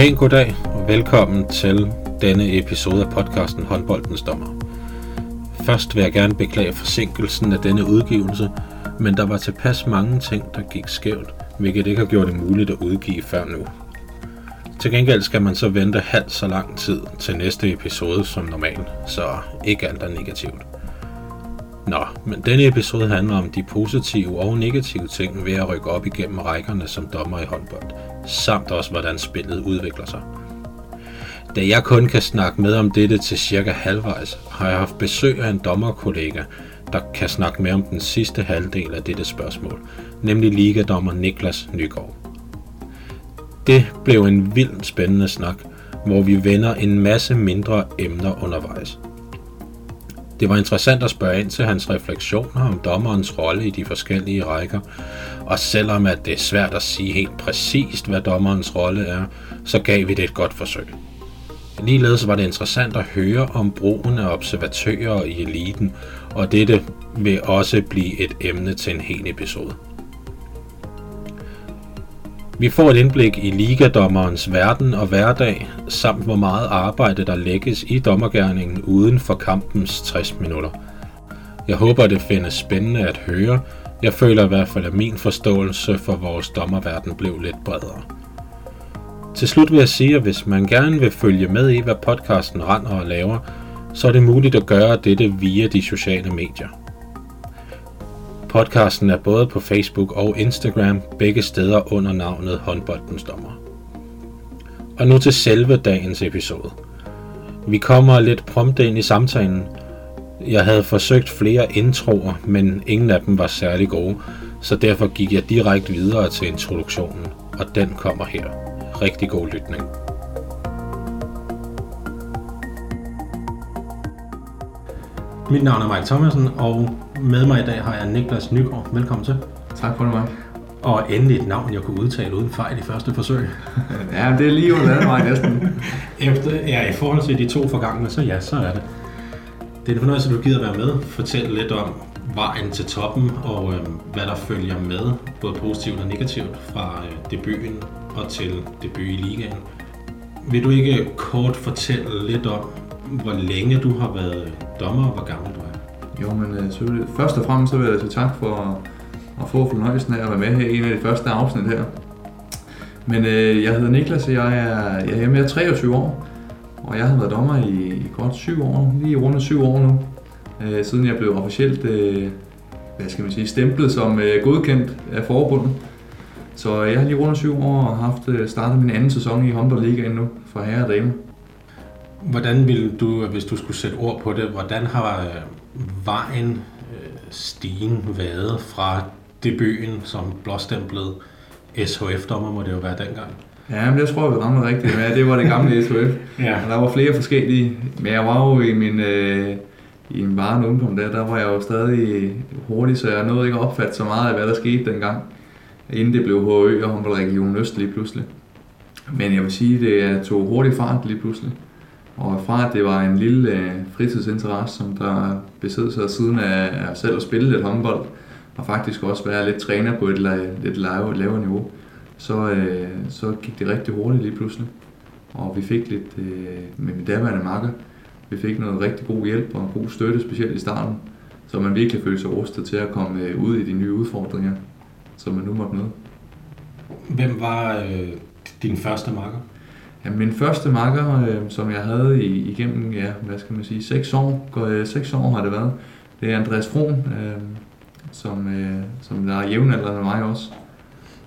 pæn goddag og velkommen til denne episode af podcasten Håndboldens Dommer. Først vil jeg gerne beklage forsinkelsen af denne udgivelse, men der var tilpas mange ting, der gik skævt, hvilket ikke har gjort det muligt at udgive før nu. Til gengæld skal man så vente halvt så lang tid til næste episode som normalt, så ikke alt er negativt. Nå, men denne episode handler om de positive og negative ting ved at rykke op igennem rækkerne som dommer i håndbold, samt også hvordan spillet udvikler sig. Da jeg kun kan snakke med om dette til cirka halvvejs, har jeg haft besøg af en dommerkollega, der kan snakke med om den sidste halvdel af dette spørgsmål, nemlig ligadommer Niklas Nygaard. Det blev en vildt spændende snak, hvor vi vender en masse mindre emner undervejs. Det var interessant at spørge ind til hans refleksioner om dommerens rolle i de forskellige rækker, og selvom at det er svært at sige helt præcist, hvad dommerens rolle er, så gav vi det et godt forsøg. Ligeledes var det interessant at høre om brugen af observatører i eliten, og dette vil også blive et emne til en hel episode. Vi får et indblik i ligadommerens verden og hverdag, samt hvor meget arbejde der lægges i dommergærningen uden for kampens 60 minutter. Jeg håber, det findes spændende at høre. Jeg føler i hvert fald, at min forståelse for vores dommerverden blev lidt bredere. Til slut vil jeg sige, at hvis man gerne vil følge med i, hvad podcasten render og laver, så er det muligt at gøre dette via de sociale medier. Podcasten er både på Facebook og Instagram, begge steder under navnet Håndboldens Dommer. Og nu til selve dagens episode. Vi kommer lidt prompte ind i samtalen. Jeg havde forsøgt flere introer, men ingen af dem var særlig gode, så derfor gik jeg direkte videre til introduktionen, og den kommer her. Rigtig god lytning. Mit navn er Mike Thomasen, og med mig i dag har jeg Niklas Nygaard. Velkommen til. Tak for det, Mike. Og endelig et navn, jeg kunne udtale uden fejl i første forsøg. ja, det er lige under vej næsten. Efter, ja, i forhold til de to forgangne, så ja, så er det. Det er en fornøjelse, at du gider være med. Fortæl lidt om vejen til toppen, og øh, hvad der følger med, både positivt og negativt, fra øh, debuten og til debut i ligaen. Vil du ikke kort fortælle lidt om, hvor længe du har været dommer, og hvor gammel du er? Jo, men øh, selvfølgelig. Først og fremmest så vil jeg sige tak for at få fornøjelsen af at være med her i en af de første afsnit her. Men øh, jeg hedder Niklas, og jeg er, jeg er med 23 år, og jeg har været dommer i, i godt 7 år, lige rundt 7 år nu, øh, siden jeg blev officielt øh, hvad skal man sige, stemplet som øh, godkendt af forbundet. Så jeg har lige rundt 7 år og haft øh, startet min anden sæson i håndboldligaen nu for herre og dame. Hvordan ville du, hvis du skulle sætte ord på det, hvordan har vejen øh, stigen været fra debuten som blåstemplet SHF-dommer, må det jo være dengang? Ja, men det tror jeg, vi ramte rigtigt med. Det var det gamle SHF. ja. Og der var flere forskellige. Men jeg var jo i min, øh, i en varende ungdom der, der var jeg jo stadig hurtig, så jeg nåede ikke at opfatte så meget af, hvad der skete dengang. Inden det blev HØ og håndboldregion Øst lige pludselig. Men jeg vil sige, at det tog hurtigt fart lige pludselig. Og fra at det var en lille øh, fritidsinteresse, som der besidder sig siden af, af selv at spille lidt håndbold, og faktisk også være lidt træner på et lidt lavere, lavere niveau, så, øh, så gik det rigtig hurtigt lige pludselig. Og vi fik lidt øh, med min daværende makker, vi fik noget rigtig god hjælp og god støtte, specielt i starten, så man virkelig følte sig rustet til at komme øh, ud i de nye udfordringer, som man nu måtte møde. Hvem var øh, din første makker? Ja, min første makker, øh, som jeg havde i, igennem, ja, hvad skal man sige, seks år, øh, seks år har det været, det er Andreas Frohn, øh, som, øh, som der er jævnaldrende med mig også.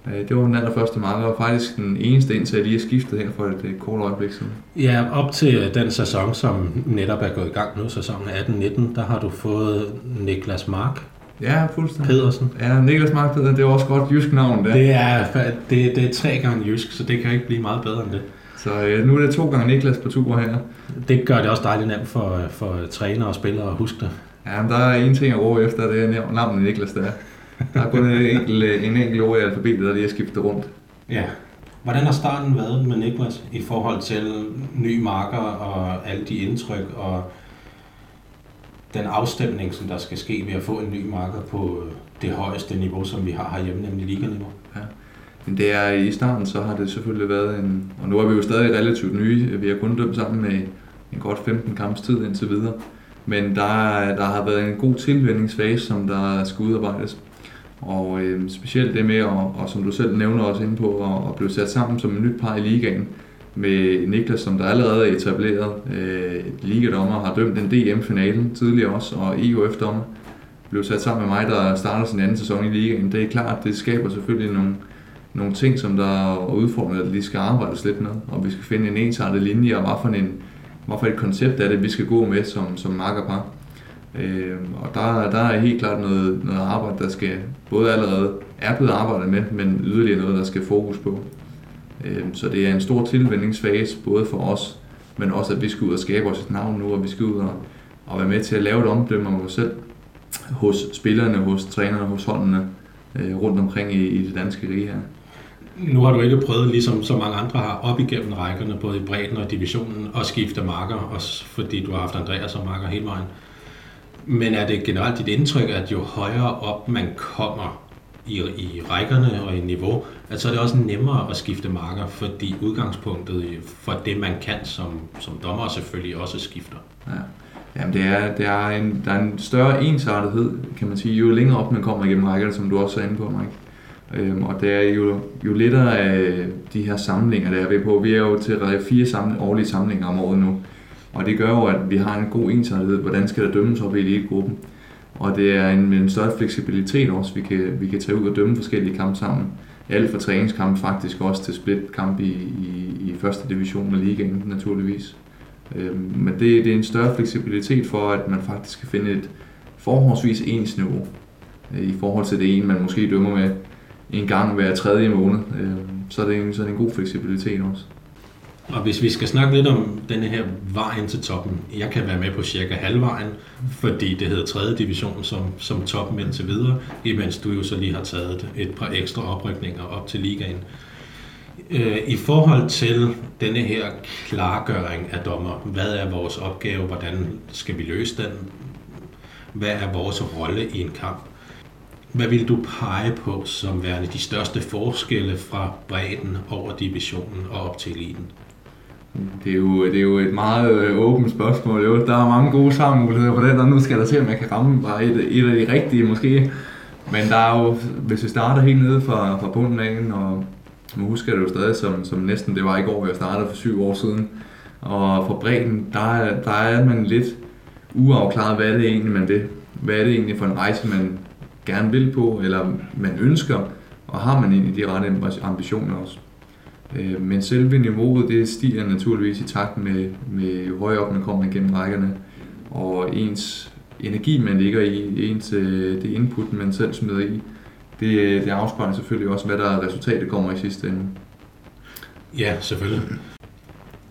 Øh, det var den allerførste makker, og faktisk den eneste indtil jeg lige har skiftet her for et, et kort øjeblik siden. Ja, op til den sæson, som netop er gået i gang nu, sæsonen 18-19, der har du fået Niklas Mark Ja, fuldstændig. Pedersen. Ja, Niklas Mark Pedersen, det er også godt jysk navn. Det, det, er, det, det er tre gange jysk, så det kan ikke blive meget bedre end det. Så øh, nu er det to gange Niklas på tur her. Det gør det også dejligt nemt for, for trænere og spillere at huske det. Ja, men der er en ting at råbe efter, det er navnet Niklas der. Der er kun en enkelt, en enkelt ord i alfabetet, der lige er skiftet rundt. Ja. Hvordan har starten været med Niklas i forhold til ny marker og alle de indtryk og den afstemning, som der skal ske ved at få en ny marker på det højeste niveau, som vi har herhjemme, nemlig liganiveau? Ja. Men det er i starten, så har det selvfølgelig været en... Og nu er vi jo stadig relativt nye. Vi har kun dømt sammen med en godt 15 kamps tid indtil videre. Men der, der har været en god tilvændingsfase, som der skal udarbejdes. Og øh, specielt det med, at, og som du selv nævner også inde på, at, at blive sat sammen som en nyt par i ligaen med Niklas, som der allerede er etableret. Øh, ligadommer har dømt en DM-finalen tidligere også, og EUF-dommer blev sat sammen med mig, der starter sin anden sæson i ligaen. Det er klart, det skaber selvfølgelig nogle, nogle ting, som der er udfordrende, at lige skal arbejdes lidt med, og vi skal finde en ensartet linje, og hvad for, en, hvad for et koncept er det, vi skal gå med som, som makkerpar. Øh, og der, der er helt klart noget, noget arbejde, der skal både allerede er blevet arbejdet med, men yderligere noget, der skal fokus på. Øh, så det er en stor tilvændingsfase, både for os, men også at vi skal ud og skabe os et navn nu, og vi skal ud og, og være med til at lave et omdømme om os selv hos spillerne, hos trænerne, hos holdene øh, rundt omkring i, i det danske rige her. Nu har du ikke prøvet, ligesom så mange andre har, op igennem rækkerne, både i bredden og divisionen, at skifte marker, også fordi du har haft Andreas som marker hele vejen. Men er det generelt dit indtryk, at jo højere op man kommer i, i rækkerne og i niveau, at så er det også nemmere at skifte marker, fordi udgangspunktet for det, man kan som, som dommer selvfølgelig også skifter. Ja. Jamen det er, det er en, der er en større ensartethed, kan man sige, jo længere op man kommer igennem rækkerne, som du også er inde på, Mike. Øhm, og det er jo, jo lidt af øh, de her samlinger, der er ved på. Vi er jo til fire samling, årlige samlinger om året nu. Og det gør jo, at vi har en god ensartethed, hvordan skal der dømmes op i elite-gruppen. Og det er en, en større fleksibilitet også, vi kan, vi kan tage ud og dømme forskellige kampe sammen. Alt fra træningskamp faktisk også til splitkamp i, i, i første division af ligaen naturligvis. Øhm, men det, det er en større fleksibilitet for, at man faktisk kan finde et forholdsvis ens niveau øh, i forhold til det ene, man måske dømmer med en gang hver tredje måned. øh, så er det en, så er det en god fleksibilitet også. Og hvis vi skal snakke lidt om denne her vejen til toppen, jeg kan være med på cirka halvvejen, fordi det hedder 3. division som, som toppen indtil videre, imens du jo så lige har taget et par ekstra oprykninger op til ligaen. Øh, I forhold til denne her klargøring af dommer, hvad er vores opgave, hvordan skal vi løse den, hvad er vores rolle i en kamp, hvad vil du pege på som værende de største forskelle fra bredden over divisionen og op til eliten? Det er jo, det er jo et meget øh, åbent spørgsmål. Jo. Der er mange gode sammenmuligheder på den, og nu skal der se, om jeg kan ramme bare et, et af de rigtige måske. Men der er jo, hvis vi starter helt nede fra, fra bunden af, og nu husker jeg det jo stadig som, som næsten det var i går, jeg startede for syv år siden. Og for bredden, der, der er man lidt uafklaret, hvad er det egentlig, man vil. Hvad er det egentlig for en rejse, man gerne vil på, eller man ønsker, og har man egentlig de rette ambitioner også. Øh, men selve niveauet, det stiger naturligvis i takt med, med jo højere op man kommer igennem rækkerne, og ens energi, man ligger i, ens, øh, det input, man selv smider i, det, øh, det afspejler selvfølgelig også, hvad der er resultatet kommer i sidste ende. Ja, selvfølgelig.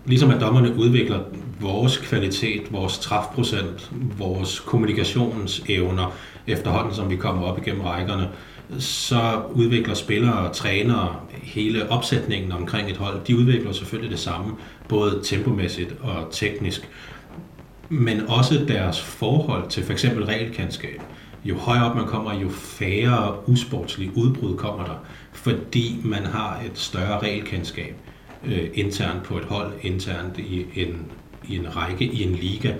Ligesom at dommerne udvikler vores kvalitet, vores træfprocent, vores kommunikationsevner efterhånden, som vi kommer op igennem rækkerne, så udvikler spillere og trænere hele opsætningen omkring et hold. De udvikler selvfølgelig det samme, både tempomæssigt og teknisk, men også deres forhold til f.eks. regelkendskab. Jo højere op man kommer, jo færre usportslige udbrud kommer der, fordi man har et større regelkendskab øh, internt på et hold, internt i en, i en række, i en liga.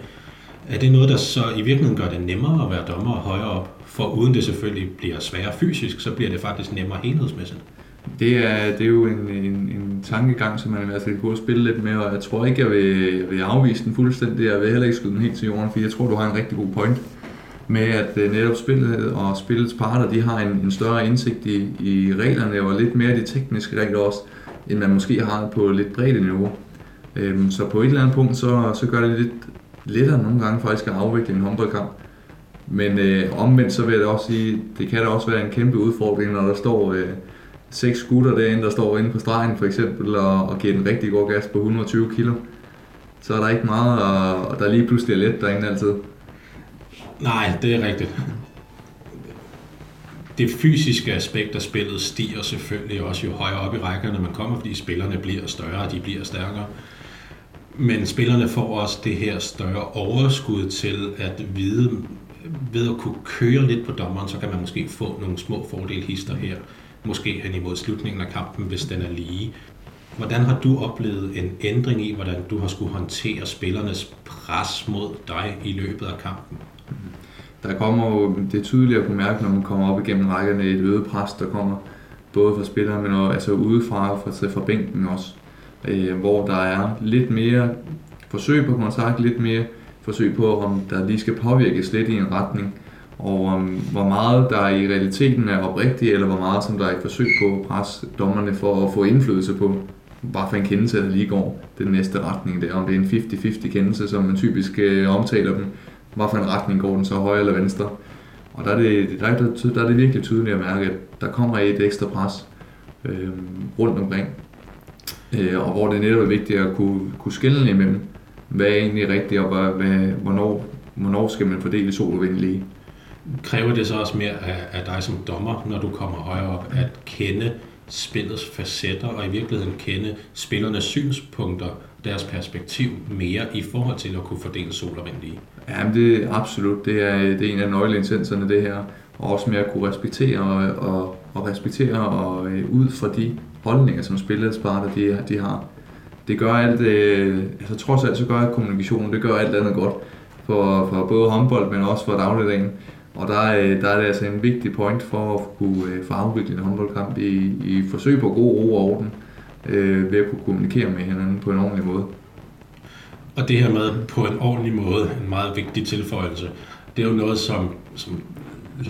Er det noget, der så i virkeligheden gør det nemmere at være dommer højere op? For uden det selvfølgelig bliver sværere fysisk, så bliver det faktisk nemmere helhedsmæssigt. Det er, det er jo en, en, en tankegang, som man i hvert fald kunne spille lidt med, og jeg tror ikke, jeg vil, jeg vil afvise den fuldstændig. Jeg vil heller ikke skyde den helt til jorden, for jeg tror, du har en rigtig god point med, at øh, netop spillet og spillets parter, de har en, en større indsigt i, i reglerne, og lidt mere de tekniske regler også, end man måske har på lidt bredt niveau. Øhm, så på et eller andet punkt, så, så gør det lidt lettere nogle gange faktisk at afvikle en håndboldkamp. Men øh, omvendt så vil jeg også sige, det kan da også være en kæmpe udfordring, når der står øh, seks skutter derinde, der står inde på stregen for eksempel, og, og giver en rigtig god gas på 120 kilo. Så er der ikke meget, og, og der lige pludselig er let derinde altid. Nej, det er rigtigt. Det fysiske aspekt af spillet stiger selvfølgelig også jo højere op i rækkerne man kommer, fordi spillerne bliver større, og de bliver stærkere. Men spillerne får også det her større overskud til at vide, ved at kunne køre lidt på dommeren, så kan man måske få nogle små fordele hister her. måske hen imod slutningen af kampen, hvis den er lige. Hvordan har du oplevet en ændring i, hvordan du har skulle håndtere spillernes pres mod dig i løbet af kampen? Mm. Der kommer jo, det er tydeligt at kunne mærke, når man kommer op igennem rækkerne, et øget pres, der kommer både fra spillere, men også altså udefra, fra, fra bænken også, øh, hvor der er lidt mere forsøg på kontakt, lidt mere forsøg på, om der lige skal påvirkes lidt i en retning, og om hvor meget der i realiteten er oprigtigt, eller hvor meget som der er et forsøg på at presse dommerne for at få indflydelse på, hvad for en kendelse der lige går den næste retning der. Om det er en 50-50 kendelse, som man typisk øh, omtaler dem, hvad for en retning går den så, højre eller venstre. Og der er det, der er det, der er det virkelig tydeligt at mærke, at der kommer et ekstra pres øh, rundt omkring. Øh, og hvor det netop er vigtigt at kunne, kunne skille imellem, hvad er egentlig rigtigt, og hvad, hvad, hvornår, hvornår skal man fordele sol og vind lige. Kræver det så også mere af, af dig som dommer, når du kommer højere op, at kende spillets facetter og i virkeligheden kende spillernes synspunkter, deres perspektiv mere i forhold til at kunne fordele sol og vind lige? Ja, det er absolut. Det er, det er en af nøgleintenserne, det her. Og også med at kunne respektere og, og, og respektere og øh, ud fra de holdninger, som spillet sparer, de, de har. Det gør alt, øh, altså trods alt så gør kommunikationen, det gør alt andet godt for, for både håndbold, men også for dagligdagen. Og der, øh, der er det altså en vigtig point for at kunne øh, få afviklet en håndboldkamp i, i forsøg på god ro og orden, øh, ved at kunne kommunikere med hinanden på en ordentlig måde. Og det her med på en ordentlig måde, en meget vigtig tilføjelse, det er jo noget, som, som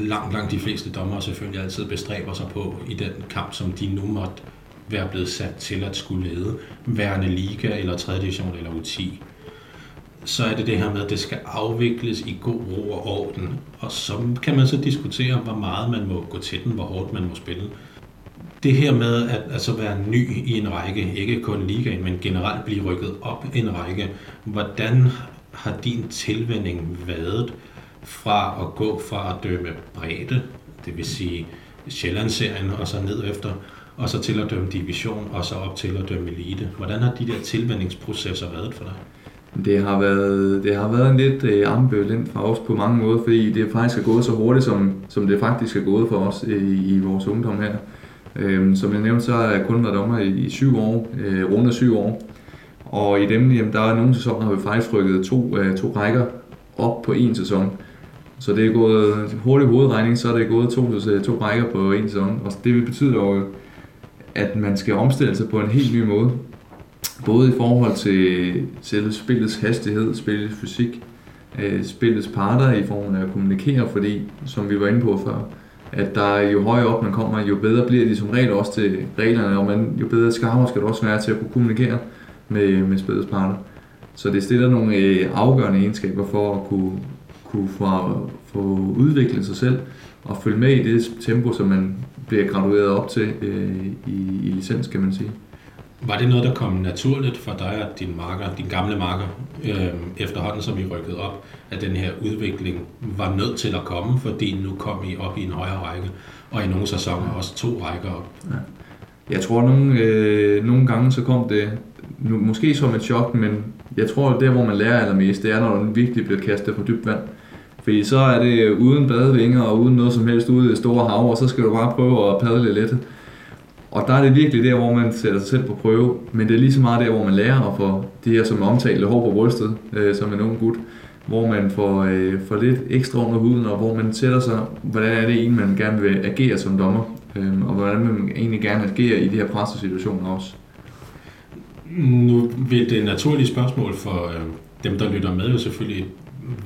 langt, langt de fleste dommere selvfølgelig altid bestræber sig på i den kamp, som de nu måtte være blevet sat til at skulle lede, værende liga eller 3. division eller U10 så er det det her med, at det skal afvikles i god ro og orden. Og så kan man så diskutere, hvor meget man må gå til den, hvor hårdt man må spille. Det her med at altså være ny i en række, ikke kun ligaen, men generelt blive rykket op i en række, hvordan har din tilvænding været fra at gå fra at dømme bredde, det vil sige Sjællandsserien og så ned efter, og så til at dømme division, og så op til at dømme elite. Hvordan har de der tilvændingsprocesser været for dig? Det har været, det har været en lidt øh, ambivalent for os på mange måder, fordi det faktisk er gået så hurtigt, som, som det faktisk er gået for os øh, i vores ungdom her. Øhm, som jeg nævnte, så har jeg kun været dommer i, i syv år, øh, rundt syv år. Og i dem, jamen, der er nogle sæsoner, har vi faktisk rykket to, øh, to rækker op på en sæson. Så det er gået hurtig hovedregning, så er det gået to, øh, to rækker på en sæson. Og det betyder jo, at man skal omstille sig på en helt ny måde. Både i forhold til selve spillets hastighed, spillets fysik, øh, spillets parter i form af at kommunikere, fordi, som vi var inde på før, at der jo højere op man kommer, jo bedre bliver de som regel også til reglerne, og man, jo bedre skarpere skal det også være til at kunne kommunikere med, med spillets parter. Så det stiller nogle øh, afgørende egenskaber for at kunne, kunne få, få udviklet sig selv og følge med i det tempo, som man bliver gradueret op til øh, i, i licens, kan man sige. Var det noget, der kom naturligt for dig og din marker, din gamle marker, øh, efterhånden som I rykkede op, at den her udvikling var nødt til at komme, fordi nu kom I op i en højere række, og i nogle sæsoner også to rækker op? Ja. Jeg tror, nogle, øh, nogle gange så kom det nu, måske som et chok, men jeg tror, at det, hvor man lærer allermest, det er, når den virkelig bliver kastet på dybt vand. Fordi så er det uden badevinger og uden noget som helst ude i det store hav, og så skal du bare prøve at padle lidt. Og der er det virkelig der, hvor man sætter sig selv på prøve, men det er lige så meget der, hvor man lærer at få det her, som omtalte hår på brystet, øh, som en ung gut, hvor man får, øh, får lidt ekstra under huden, og hvor man sætter sig, hvordan er det egentlig, man gerne vil agere som dommer, øh, og hvordan vil man egentlig gerne agere i de her pressesituationer også. Nu vil det naturlige spørgsmål for øh, dem, der lytter med, jo selvfølgelig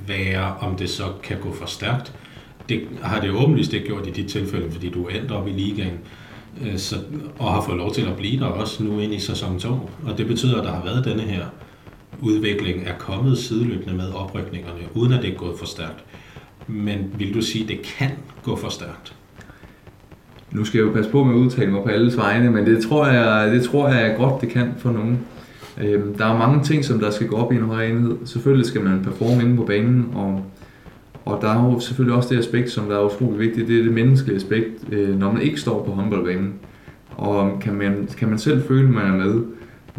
være, om det så kan gå for stærkt. Det har det åbenlyst ikke gjort i dit tilfælde, fordi du er endt op i ligaen. Øh, så, og har fået lov til at blive der også nu ind i sæson 2. Og det betyder, at der har været denne her udvikling er kommet sideløbende med oprykningerne, uden at det er gået for stærkt. Men vil du sige, at det kan gå for stærkt? Nu skal jeg jo passe på med at udtale mig på alles vegne, men det tror jeg, det tror jeg godt, det kan for nogen. Øhm, der er mange ting, som der skal gå op i en højere enhed. Selvfølgelig skal man performe inde på banen, og og der er jo selvfølgelig også det aspekt, som der er utrolig vigtigt, det er det menneskelige aspekt, øh, når man ikke står på håndboldbanen. Og kan man, kan man selv føle, man er med?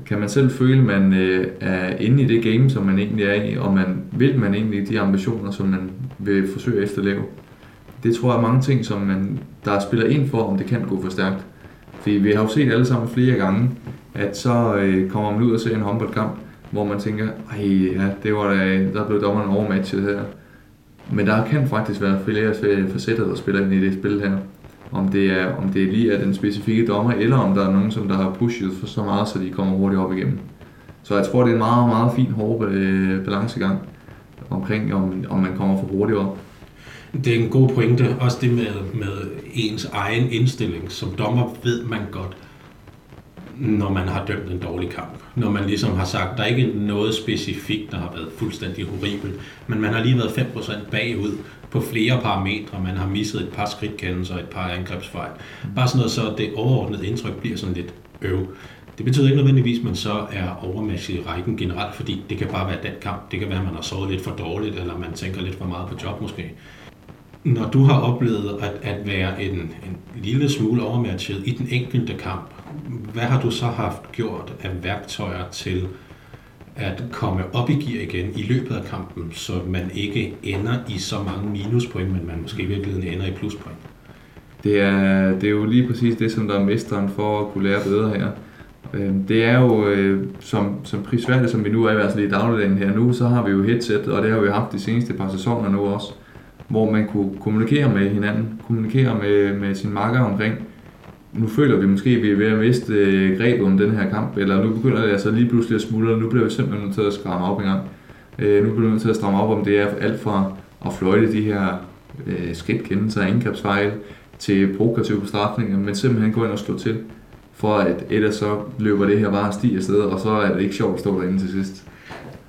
Kan man selv føle, man øh, er inde i det game, som man egentlig er i, og man vil man egentlig de ambitioner, som man vil forsøge at efterleve? det tror jeg er mange ting, som man, der spiller ind for, om det kan gå for stærkt. Fordi vi har jo set alle sammen flere gange, at så øh, kommer man ud og ser en håndboldkamp, hvor man tænker, ej ja, det var da, der blev dommeren overmatchet her. Men der kan faktisk være flere facetter, der spiller ind i det spil her. Om det, er, om det lige er den specifikke dommer, eller om der er nogen, som der har pushet for så meget, så de kommer hurtigt op igennem. Så jeg tror, det er en meget, meget fin hård øh, balancegang omkring, om, om man kommer for hurtigt op. Det er en god pointe, også det med, med ens egen indstilling. Som dommer ved man godt, når man har dømt en dårlig kamp. Når man ligesom har sagt, der er ikke noget specifikt, der har været fuldstændig horribelt, men man har lige været 5% bagud på flere parametre. Man har misset et par skridtkendelser og et par angrebsfejl. Bare sådan noget, så det overordnede indtryk bliver sådan lidt øv. Det betyder ikke nødvendigvis, at man så er overmatchet i rækken generelt, fordi det kan bare være den kamp. Det kan være, at man har sovet lidt for dårligt, eller man tænker lidt for meget på job måske. Når du har oplevet at, at være en, en lille smule overmatchet i den enkelte kamp, hvad har du så haft gjort af værktøjer til at komme op i gear igen i løbet af kampen, så man ikke ender i så mange minuspoint, men man måske i virkeligheden ender i pluspoint? Det er, det er jo lige præcis det, som der er mesteren for at kunne lære bedre her. Øhm, det er jo, øh, som, som prisværdigt som vi nu er i altså hvert fald i dagligdagen her nu, så har vi jo headset, og det har vi haft de seneste par sæsoner nu også, hvor man kunne kommunikere med hinanden, kommunikere med, med sin makker omkring, nu føler vi måske, at vi er ved at miste øh, grebet om den her kamp, eller nu begynder det altså lige pludselig at smuldre, nu bliver vi simpelthen nødt til at skræmme op en gang. Øh, nu bliver vi nødt til at stramme op, om det er alt fra at fløjte de her øh, skridtkendelser og indkabsfejl til provokative bestraffninger, men simpelthen gå ind og slå til, for at ellers så løber det her bare stig afsted, og så er det ikke sjovt at stå derinde til sidst.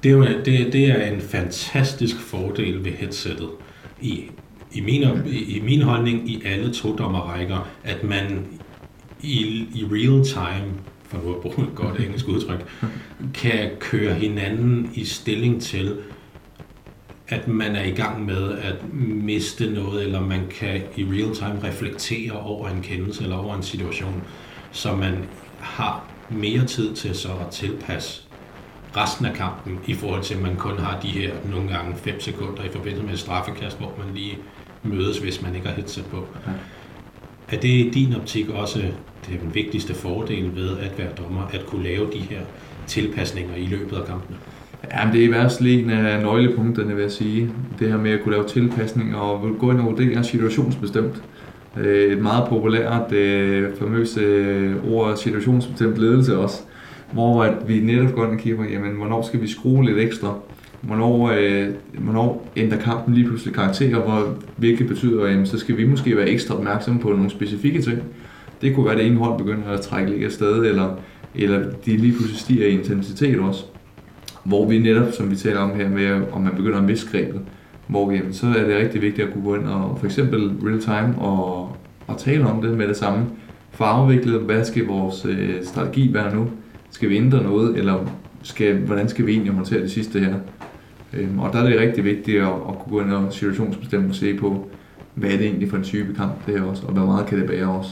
Det er, jo, det, det er en fantastisk fordel ved headsettet i i min, i min holdning i alle to dommerrækker, at man i, i real time, for nu at bruge et godt engelsk udtryk, kan køre hinanden i stilling til, at man er i gang med at miste noget, eller man kan i real time reflektere over en kendelse eller over en situation, så man har mere tid til så at tilpasse resten af kampen, i forhold til at man kun har de her nogle gange 5 sekunder i forbindelse med et straffekast, hvor man lige mødes, hvis man ikke har headset på. Er det i din optik også det er den vigtigste fordel ved at være dommer, at kunne lave de her tilpasninger i løbet af kampene? Ja, det er i hvert fald en af nøglepunkterne, vil jeg sige. Det her med at kunne lave tilpasninger og gå ind og vurdere situationsbestemt. Øh, et meget populært, øh, famøse ord, situationsbestemt ledelse også, hvor at vi netop går ind og kigger, jamen, hvornår skal vi skrue lidt ekstra? Hvornår, øh, hvornår ændrer kampen lige pludselig karakter, hvor, hvilket betyder, at jamen, så skal vi måske være ekstra opmærksomme på nogle specifikke ting. Det kunne være, at det ene hold begynder at trække lidt afsted, eller, eller de lige pludselig stiger i intensitet også. Hvor vi netop, som vi taler om her, med om man begynder at miste grebet, hvor jamen, så er det rigtig vigtigt at kunne gå ind og for eksempel real time og, og tale om det med det samme. For afviklet, hvad skal vores øh, strategi være nu? Skal vi ændre noget, eller skal, hvordan skal vi egentlig håndtere det sidste her? Øhm, og der er det rigtig vigtigt at, at kunne gå ind og situationsbestemt og se på, hvad er det egentlig for en type kamp det her også, og hvor meget kan det bære også.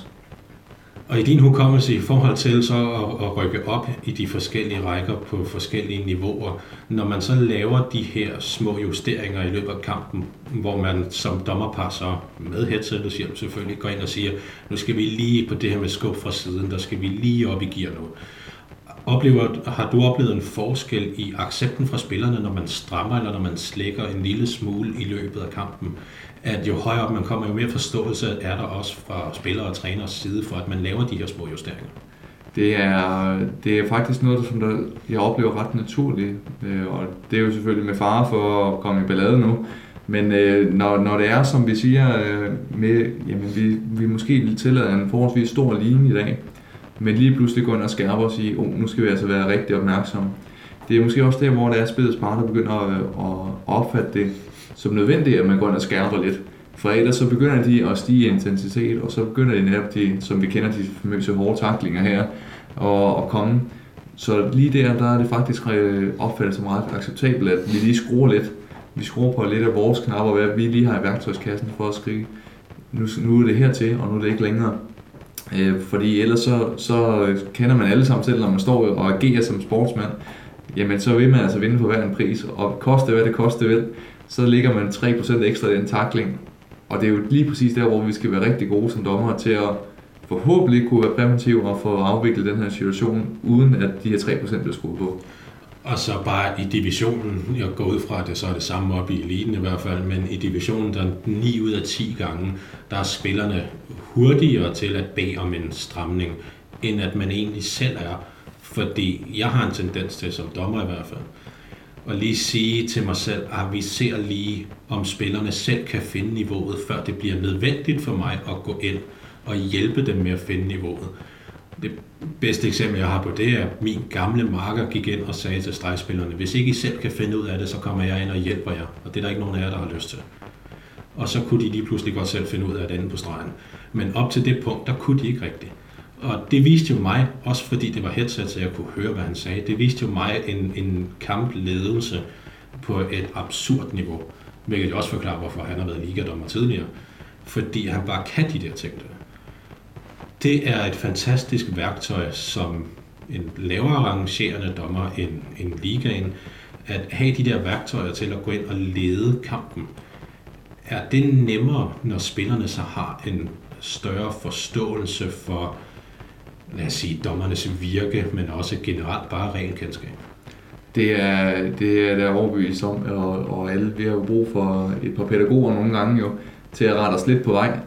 Og i din hukommelse i forhold til så at, at rykke op i de forskellige rækker på forskellige niveauer, når man så laver de her små justeringer i løbet af kampen, hvor man som dommerpar så med headsetet siger, selvfølgelig går ind og siger, nu skal vi lige på det her med skub fra siden, der skal vi lige op i gear nu. Oplever, har du oplevet en forskel i accepten fra spillerne, når man strammer eller når man slækker en lille smule i løbet af kampen? At jo højere op man kommer, jo mere forståelse er der også fra spillere og træners side for, at man laver de her små justeringer? Det er, det er faktisk noget, som der, jeg oplever ret naturligt, øh, og det er jo selvfølgelig med fare for at komme i ballade nu, men øh, når, når det er, som vi siger, øh, med, jamen vi, vi måske tillader en forholdsvis stor linje i dag, men lige pludselig går ind og skærper og sige, oh, nu skal vi altså være rigtig opmærksomme. Det er måske også der, hvor det er spillets parter begynder at, at opfatte det som nødvendigt, at man går ind og skærper lidt. For ellers så begynder de at stige i intensitet, og så begynder de netop de, som vi kender de famøse hårde taklinger her, og, at komme. Så lige der, der er det faktisk øh, opfattet som ret acceptabelt, at vi lige skruer lidt. Vi skruer på lidt af vores knapper, hvad vi lige har i værktøjskassen for at skrive, nu, nu er det hertil, og nu er det ikke længere. Øh, fordi ellers så, så kender man alle sammen selv, når man står og agerer som sportsmand, jamen så vil man altså vinde på hver en pris, og koste hvad det koste vil, så ligger man 3% ekstra i den takling, Og det er jo lige præcis der, hvor vi skal være rigtig gode som dommer til at forhåbentlig kunne være præventive og få afviklet den her situation, uden at de her 3% bliver skruet på. Og så bare i divisionen, jeg går ud fra, at det så er det samme op i eliten i hvert fald, men i divisionen, der 9 ud af 10 gange, der er spillerne hurtigere til at bede om en stramning, end at man egentlig selv er. Fordi jeg har en tendens til, som dommer i hvert fald, at lige sige til mig selv, at vi ser lige, om spillerne selv kan finde niveauet, før det bliver nødvendigt for mig at gå ind og hjælpe dem med at finde niveauet. Det bedste eksempel, jeg har på det, er, at min gamle marker gik ind og sagde til stregspillerne, hvis ikke I selv kan finde ud af det, så kommer jeg ind og hjælper jer. Og det er der ikke nogen af jer, der har lyst til. Og så kunne de lige pludselig godt selv finde ud af det inde på stregen. Men op til det punkt, der kunne de ikke rigtigt. Og det viste jo mig, også fordi det var headset, så jeg kunne høre, hvad han sagde, det viste jo mig en, en kampledelse på et absurd niveau. Hvilket også forklarer, hvorfor han har været ligadommer tidligere. Fordi han bare kan de der ting der. Det er et fantastisk værktøj, som en lavere rangerende dommer end, end ligaen, at have de der værktøjer til at gå ind og lede kampen. Er det nemmere, når spillerne så har en større forståelse for, lad os sige, dommernes virke, men også generelt bare regelkendskab? Det er, det er der overbevist om, og, og alle, vi har jo brug for et par pædagoger nogle gange jo, til at rette os lidt på vej,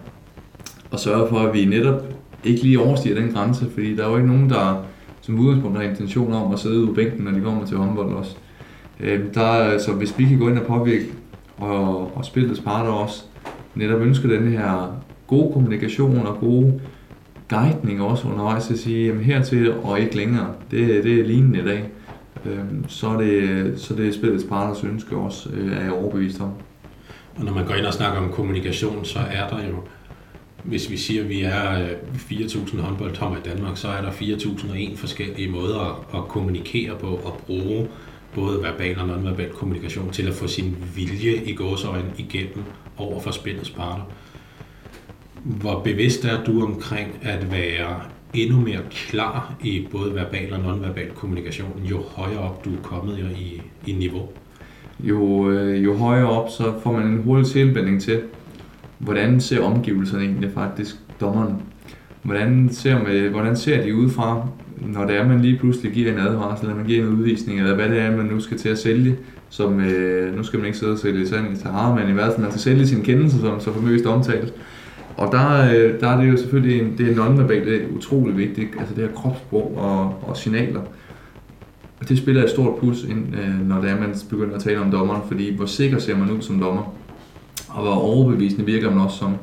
og sørge for, at vi netop ikke lige overstiger den grænse, fordi der er jo ikke nogen, der som udgangspunkt har intention om at sidde ude på bænken, når de kommer til håndbold også. Øh, der, så hvis vi kan gå ind og påvirke og, og spillets parter også, netop ønsker den her gode kommunikation og gode guidning også undervejs til at sige, jamen hertil og ikke længere, det, det er lignende i dag. Øh, så er det, så det er spillets parters ønske også, øh, er jeg overbevist om. Og når man går ind og snakker om kommunikation, så er der jo hvis vi siger, at vi er øh, 4.000 håndboldtommer i Danmark, så er der 4.001 forskellige måder at kommunikere på og bruge både verbal og nonverbal kommunikation til at få sin vilje i gåsøjne igennem over for spillets parter. Hvor bevidst er du omkring at være endnu mere klar i både verbal og nonverbal kommunikation, jo højere op du er kommet i, i niveau? Jo, øh, jo højere op, så får man en hurtig tilbænding til, hvordan ser omgivelserne egentlig faktisk dommeren? Hvordan ser, man, hvordan ser de ud fra, når det er, man lige pludselig giver en advarsel, eller man giver en udvisning, eller hvad det er, man nu skal til at sælge, som, øh, nu skal man ikke sidde og sælge sand i Sahara, men i hvert fald man skal sælge sin kendelse, som så formøst omtalt. Og der, øh, der er det jo selvfølgelig, en, det er nonverbalt, det er utrolig vigtigt, altså det her kropssprog og, og signaler. Og det spiller et stort plus, ind, øh, når det er, man begynder at tale om dommeren, fordi hvor sikker ser man ud som dommer? Og hvor overbevisende virker man også som.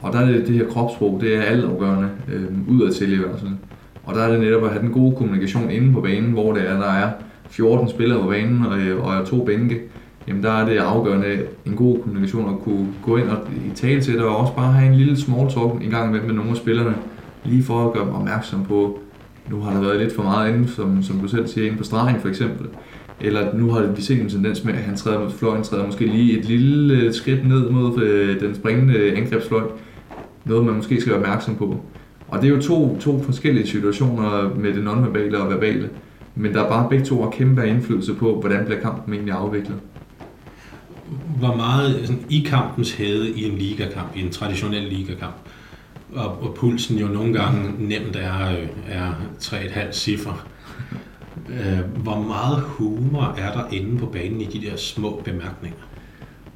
Og der er det, det her kropssprog, det er altafgørende, øh, udadtil i hvert fald. Og der er det netop at have den gode kommunikation inde på banen, hvor det er, der er 14 spillere på banen og, øh, og to bænke. Jamen der er det afgørende en god kommunikation at kunne gå ind og i tale til det, og også bare have en lille small talk en gang med, med nogle af spillerne, lige for at gøre dem opmærksom på, nu har der været lidt for meget inde, som, som du selv siger, inde på stregen for eksempel. Eller nu har vi set en tendens med, at han træder mod fløjen, træder måske lige et lille øh, skridt ned mod øh, den springende angrebsfløj. Noget, man måske skal være opmærksom på. Og det er jo to, to forskellige situationer med det nonverbale og verbale. Men der er bare begge to har kæmpe indflydelse på, hvordan bliver kampen egentlig afviklet. Hvor meget sådan, i kampens hede i en ligakamp, i en traditionel ligakamp, og, og pulsen jo nogle gange nemt er, øh, er 3,5 cifre, Øh, hvor meget humor er der inde på banen i de der små bemærkninger?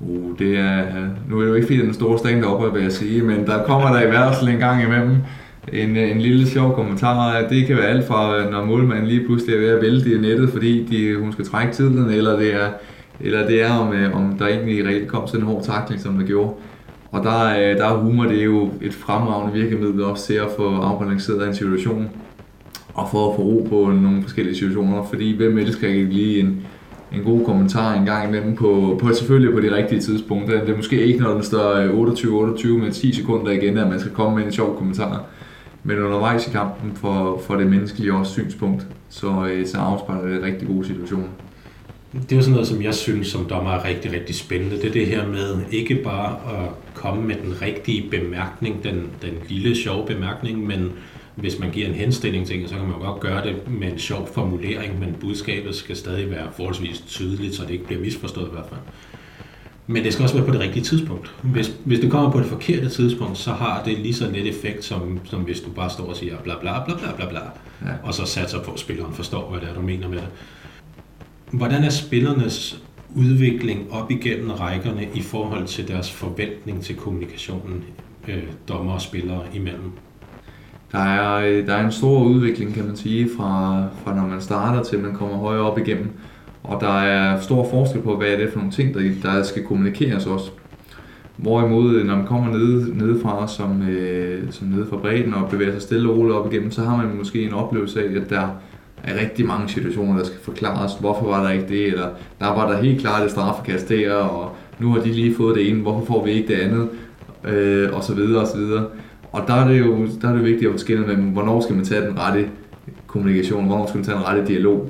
Uh, det er, nu er det jo ikke fordi den store stand deroppe, vil jeg sige, men der kommer der i hvert fald en gang imellem en, en lille sjov kommentar. Det kan være alt fra, når målmanden lige pludselig er ved at vælte i nettet, fordi de, hun skal trække tiden, eller det er, eller det er om, øh, om der egentlig reelt kom sådan en hård takling, som der gjorde. Og der, øh, der er humor, det er jo et fremragende virkemiddel også til at få afbalanceret en situation og for at få ro på nogle forskellige situationer, fordi hvem elsker ikke lige en, en god kommentar en gang imellem på, på selvfølgelig på de rigtige tidspunkter. Det er måske ikke, når den står øh, 28-28 med 10 sekunder igen, at man skal komme med en sjov kommentar. Men undervejs i kampen for, for det menneskelige også synspunkt, så, øh, så afspejler det rigtig gode situationer. Det er jo sådan noget, som jeg synes som dommer er rigtig, rigtig spændende. Det er det her med ikke bare at komme med den rigtige bemærkning, den, den lille sjove bemærkning, men hvis man giver en henstilling til så kan man godt gøre det med en sjov formulering, men budskabet skal stadig være forholdsvis tydeligt, så det ikke bliver misforstået i hvert fald. Men det skal også være på det rigtige tidspunkt. Hvis, hvis det kommer på det forkerte tidspunkt, så har det lige så net effekt, som, som hvis du bare står og siger bla bla bla bla bla bla, ja. og så satser på, at spilleren forstår, hvad det er, du mener med det. Hvordan er spillernes udvikling op igennem rækkerne i forhold til deres forventning til kommunikationen øh, dommer og spillere imellem? Der er, øh, der er en stor udvikling, kan man sige, fra, fra når man starter til man kommer højere op igennem. Og der er stor forskel på, hvad er det for nogle ting, der, der skal kommunikeres også. Hvorimod, øh, når man kommer nede, nedefra som, øh, som nede fra bredden og bevæger sig stille og roligt op igennem, så har man måske en oplevelse af, at der er rigtig mange situationer, der skal forklares, hvorfor var der ikke det, eller der var der helt klart et straffekast der, og nu har de lige fået det ene, hvorfor får vi ikke det andet, øh, og så videre, og så videre. Og der er det jo der er det vigtigt at skille mellem, hvornår skal man tage den rette kommunikation, hvornår skal man tage den rette dialog,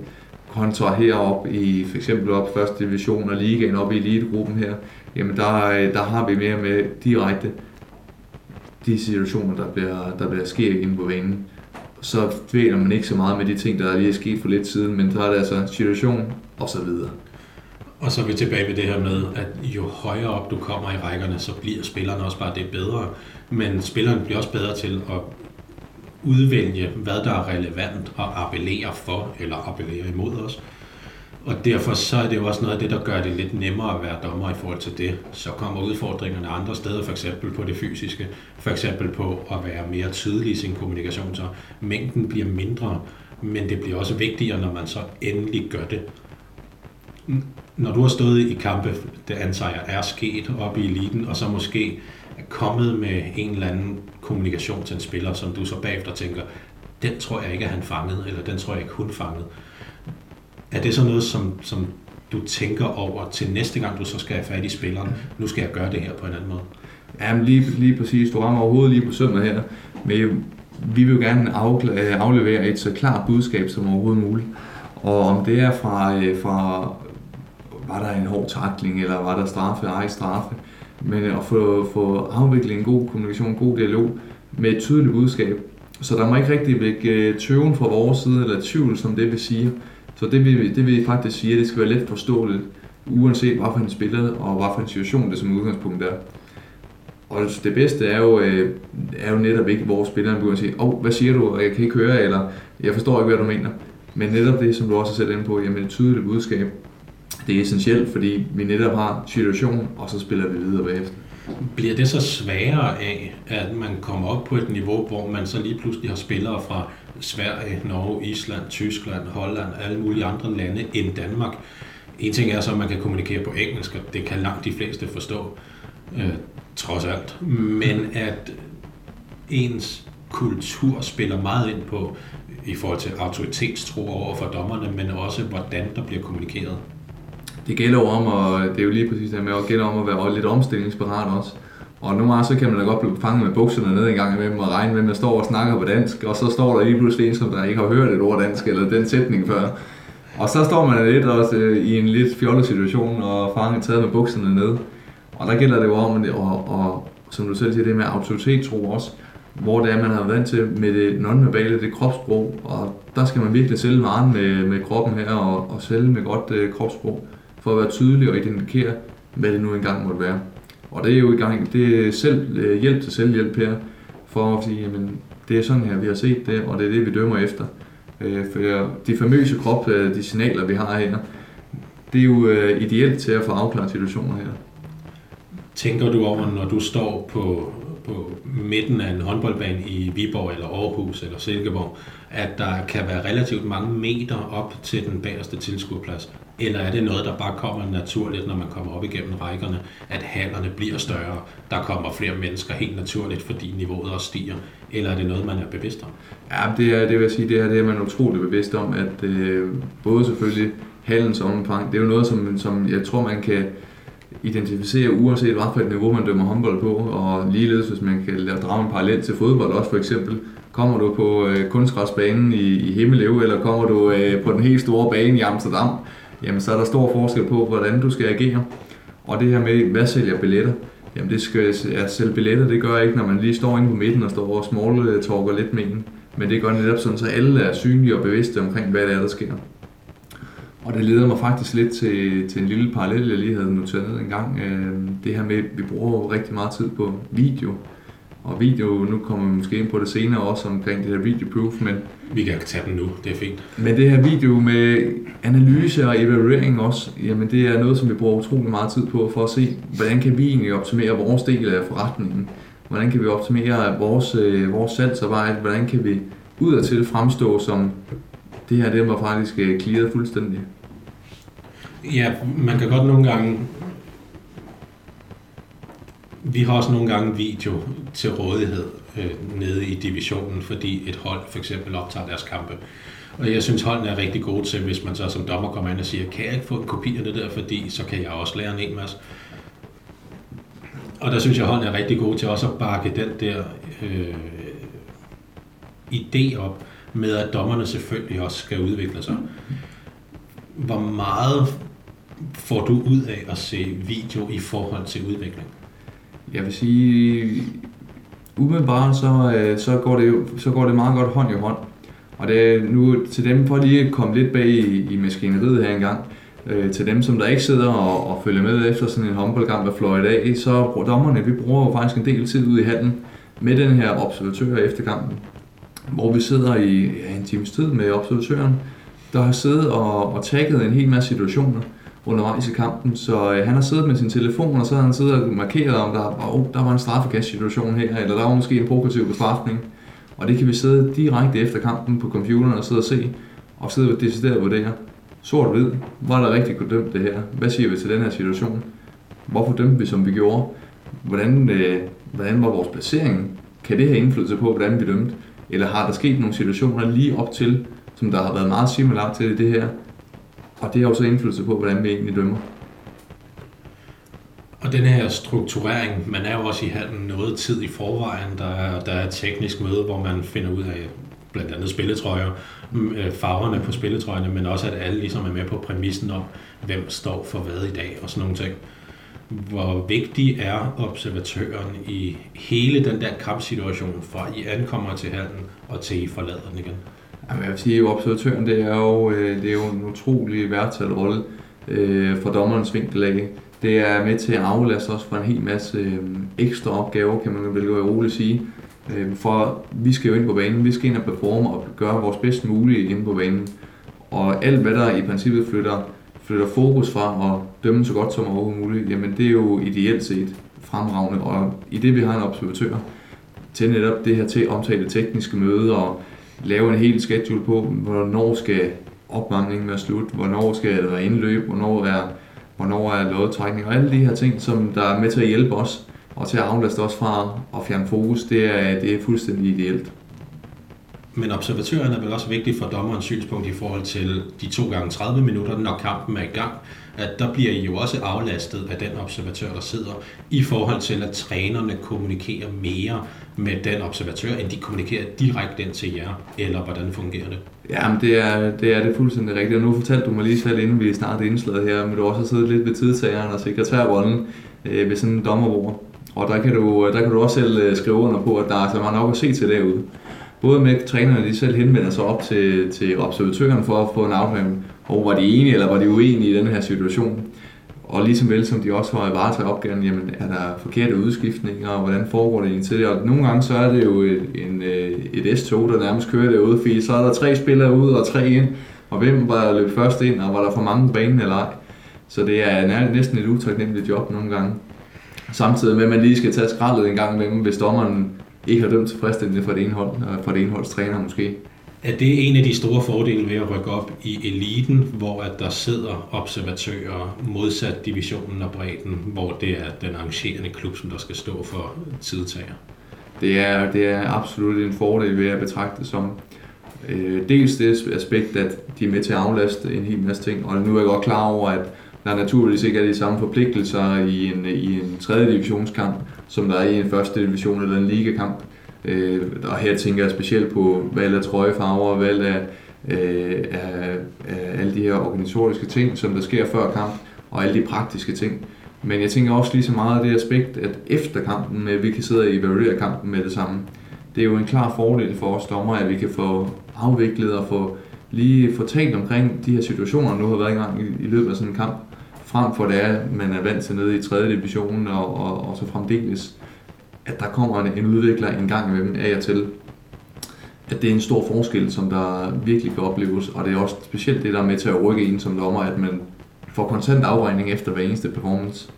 kontra herop i for eksempel op første division og ligaen op i elitegruppen her, jamen der, der har vi mere med direkte de situationer, der bliver, der bliver sker inde på banen. Så dvæler man ikke så meget med de ting, der lige er sket for lidt siden, men der er det altså situation og så videre. Og så er vi tilbage ved det her med, at jo højere op du kommer i rækkerne, så bliver spillerne også bare det bedre. Men spilleren bliver også bedre til at udvælge, hvad der er relevant og appellere for eller appellere imod os. Og derfor så er det jo også noget af det, der gør det lidt nemmere at være dommer i forhold til det. Så kommer udfordringerne andre steder, for eksempel på det fysiske, for eksempel på at være mere tydelig i sin kommunikation, så mængden bliver mindre, men det bliver også vigtigere, når man så endelig gør det. Når du har stået i kampe, det antager jeg er sket op i eliten, og så måske er kommet med en eller anden kommunikation til en spiller, som du så bagefter tænker, den tror jeg ikke, at han fangede, eller den tror jeg ikke, hun fangede. Er det så noget, som, som du tænker over til næste gang, du så skal have fat i spilleren? Nu skal jeg gøre det her på en anden måde. Jamen lige, lige præcis. Du rammer overhovedet lige på sømmet her. Men vi vil jo gerne aflevere et så klart budskab som overhovedet muligt. Og om det er fra, øh, fra var der en hård takling, eller var der straffe, ej straffe, men øh, at få, få afviklet en god kommunikation, en god dialog med et tydeligt budskab. Så der må ikke rigtig vække øh, tøven fra vores side, eller tvivl, som det vil sige. Så det vil, det vil faktisk sige, at det skal være let forståeligt, uanset hvad for en spiller og hvad for en situation det som udgangspunkt er. Og det bedste er jo, øh, er jo netop ikke, hvor spilleren begynder at sige, åh, oh, hvad siger du, jeg kan ikke høre, eller jeg forstår ikke, hvad du mener. Men netop det, som du også har sat ind på, jamen et tydeligt budskab, det er essentielt, fordi vi netop har situation, og så spiller vi videre bagefter. Bliver det så sværere af, at man kommer op på et niveau, hvor man så lige pludselig har spillere fra Sverige, Norge, Island, Tyskland, Holland, alle mulige andre lande end Danmark? En ting er så, at man kan kommunikere på engelsk, og det kan langt de fleste forstå, øh, trods alt. Men at ens kultur spiller meget ind på, i forhold til autoritetstro over for dommerne, men også hvordan der bliver kommunikeret det gælder jo om, og det er jo lige præcis det med, at gælder om at være lidt omstillingsparat også. Og nogle gange så kan man da godt blive fanget med bukserne ned en gang imellem og regne med, at man står og snakker på dansk, og så står der lige pludselig en, som der ikke har hørt et ord dansk, eller den sætning før. Og så står man lidt også øh, i en lidt fjollet situation, og fanget taget med bukserne ned. Og der gælder det jo om, og, og som du selv siger, det med autoritetstro også, hvor det er, man har været vant til med det nonverbale, det kropssprog, og der skal man virkelig sælge varen med, med kroppen her, og, og sælge med godt øh, kropssprog for at være tydelig og identifikere, hvad det nu engang måtte være. Og det er jo i gang, det er selv, øh, hjælp til selvhjælp her, for at sige, jamen, det er sådan her, vi har set det, og det er det, vi dømmer efter. Øh, for de famøse krop, øh, de signaler, vi har her, det er jo øh, ideelt til at få afklaret situationer her. Tænker du over, når du står på, på midten af en håndboldbane i Viborg eller Aarhus eller Silkeborg, at der kan være relativt mange meter op til den bagerste tilskuerplads? Eller er det noget, der bare kommer naturligt, når man kommer op igennem rækkerne, at hallerne bliver større, der kommer flere mennesker helt naturligt, fordi niveauet også stiger? Eller er det noget, man er bevidst om? Ja, det, er, det vil jeg sige, det, her, det er man utrolig bevidst om, at øh, både selvfølgelig hallens omfang, det er jo noget, som, som jeg tror, man kan identificere uanset hvad for et niveau man dømmer håndbold på, og ligeledes hvis man kan lave drage en parallel til fodbold også for eksempel. Kommer du på øh, kunstgræsbanen i, i Himmeløv, eller kommer du øh, på den helt store bane i Amsterdam, jamen så er der stor forskel på, hvordan du skal agere. Og det her med, hvad sælger billetter? Jamen det skal at sælge billetter, det gør jeg ikke, når man lige står inde på midten og står og small talker lidt med en. Men det gør netop sådan, så alle er synlige og bevidste omkring, hvad det er, der sker. Og det leder mig faktisk lidt til, til en lille parallel, jeg lige havde noteret ned en gang. Øhm, det her med, at vi bruger rigtig meget tid på video. Og video, nu kommer vi måske ind på det senere også omkring det her video proof, men... Vi kan tage den nu, det er fint. Men det her video med analyse og evaluering også, jamen det er noget, som vi bruger utrolig meget tid på for at se, hvordan kan vi egentlig optimere vores del af forretningen? Hvordan kan vi optimere vores, øh, vores salgsarbejde? Hvordan kan vi udadtil fremstå som det her, det var faktisk clearet øh, fuldstændig? Ja, man kan godt nogle gange vi har også nogle gange video til rådighed øh, nede i divisionen, fordi et hold for eksempel optager deres kampe. Og jeg synes, holdene er rigtig gode til, hvis man så som dommer kommer ind og siger, kan jeg ikke få en kopi af det der, fordi så kan jeg også lære en en masse. Og der synes jeg, holdene er rigtig gode til også at bakke den der øh, idé op med, at dommerne selvfølgelig også skal udvikle sig. Hvor meget får du ud af at se video i forhold til udvikling? Jeg vil sige, umiddelbart så, øh, så, går det, så går det meget godt hånd i hånd. Og det er nu til dem, for lige at komme lidt bag i, i maskineriet her engang, øh, til dem, som der ikke sidder og, og følger med efter sådan en håndboldkamp af Florida så bruger dommerne, vi bruger jo faktisk en del tid ude i handen med den her observatør efter kampen, hvor vi sidder i ja, en times tid med observatøren, der har siddet og, og tagget en hel masse situationer, undervejs i kampen. Så øh, han har siddet med sin telefon, og så har han siddet og markeret, om der, oh, der var en straffekast-situation her, eller der var måske en provokativ bestraftning. Og det kan vi sidde direkte efter kampen på computeren og sidde og se, og sidde og det vurdere. Sort-hvid, var der rigtig godt dømt det her? Hvad siger vi til den her situation? Hvorfor dømte vi, som vi gjorde? Hvordan, øh, hvordan var vores placering? Kan det have indflydelse på, hvordan vi dømte? Eller har der sket nogle situationer lige op til, som der har været meget similar til det her, og det har også indflydelse på, hvordan vi egentlig dømmer. Og den her strukturering, man er jo også i halden noget tid i forvejen. Der er, der er et teknisk møde, hvor man finder ud af blandt andet spilletrøjer, mm, øh, farverne på spilletrøjerne, men også at alle ligesom er med på præmissen om, hvem står for hvad i dag og sådan nogle ting. Hvor vigtig er observatøren i hele den der kampsituation, fra I ankommer til hallen og til I forlader den igen? Jamen, jeg vil sige, at observatøren det er, jo, øh, det er jo en utrolig værdsat rolle øh, for dommerens vinkel af. Det er med til at aflaste os for en hel masse øh, ekstra opgaver, kan man vel jo roligt sige. Øh, for vi skal jo ind på banen, vi skal ind og performe og gøre vores bedst mulige inde på banen. Og alt hvad der i princippet flytter, flytter fokus fra at dømme så godt som overhovedet muligt, jamen det er jo ideelt set fremragende. Og i det vi har en observatør til netop det her til omtale tekniske møde og lave en hel schedule på, hvornår skal opvarmningen være slut, hvornår skal der være indløb, hvornår er, hvornår er lodtrækning, og alle de her ting, som der er med til at hjælpe os, og til at aflaste os fra at fjerne fokus, det er, det er fuldstændig ideelt. Men observatøren er vel også vigtig for dommerens synspunkt i forhold til de to gange 30 minutter, når kampen er i gang, at der bliver I jo også aflastet af den observatør, der sidder, i forhold til at trænerne kommunikerer mere med den observatør, end de kommunikerer direkte ind til jer, eller hvordan fungerer det? Jamen, det er det, er det fuldstændig rigtigt, og nu fortalte du mig lige selv, inden vi startede indslaget her, men du også har siddet lidt ved tidsageren og sekretærrollen øh, ved sådan en dommerbord. Og der kan, du, der kan du også selv øh, skrive under på, at der er så meget nok at se til derude. Både med trænerne, de selv henvender sig op til, til observatøren for at få en afklaring, og var de enige eller var de uenige i den her situation. Og ligesom vel som de også har varetaget opgaven, jamen er der forkerte udskiftninger, og hvordan foregår det egentlig Og nogle gange så er det jo et, en, øh, et S-tog, der nærmest kører derude, fordi så er der tre spillere ud og tre ind, og hvem var der løb først ind, og var der for mange på banen eller ej. Så det er næsten et utaknemmeligt job nogle gange. Samtidig med, at man lige skal tage skraldet en gang imellem, hvis dommeren ikke har dømt tilfredsstillende for det ene hold, og for det ene holds træner måske. Er det en af de store fordele ved at rykke op i eliten, hvor at der sidder observatører modsat divisionen og bredden, hvor det er den arrangerende klub, som der skal stå for tidtager? Det er, det er absolut en fordel ved at betragte som. Øh, dels det aspekt, at de er med til at aflaste en hel masse ting, og nu er jeg godt klar over, at der naturligvis ikke er de samme forpligtelser i en, i en tredje divisionskamp, som der er i en første division eller en ligakamp. Øh, og her tænker jeg specielt på valg af trøjefarver, valg af, øh, af, af alle de her organisatoriske ting, som der sker før kamp, og alle de praktiske ting. Men jeg tænker også lige så meget af det aspekt, at efter kampen, at vi kan sidde og evaluere kampen med det samme. Det er jo en klar fordel for os dommer, at vi kan få afviklet og få lige få talt omkring de her situationer, nu har været i gang i, i løbet af sådan en kamp, frem for det er, man er vant til nede i 3. division og, og, og så fremdeles, at der kommer en, en udvikler en gang imellem af og til. At det er en stor forskel, som der virkelig kan opleves, og det er også specielt det, der er med til at rykke ind som dommer, at man får konstant afregning efter hver eneste performance.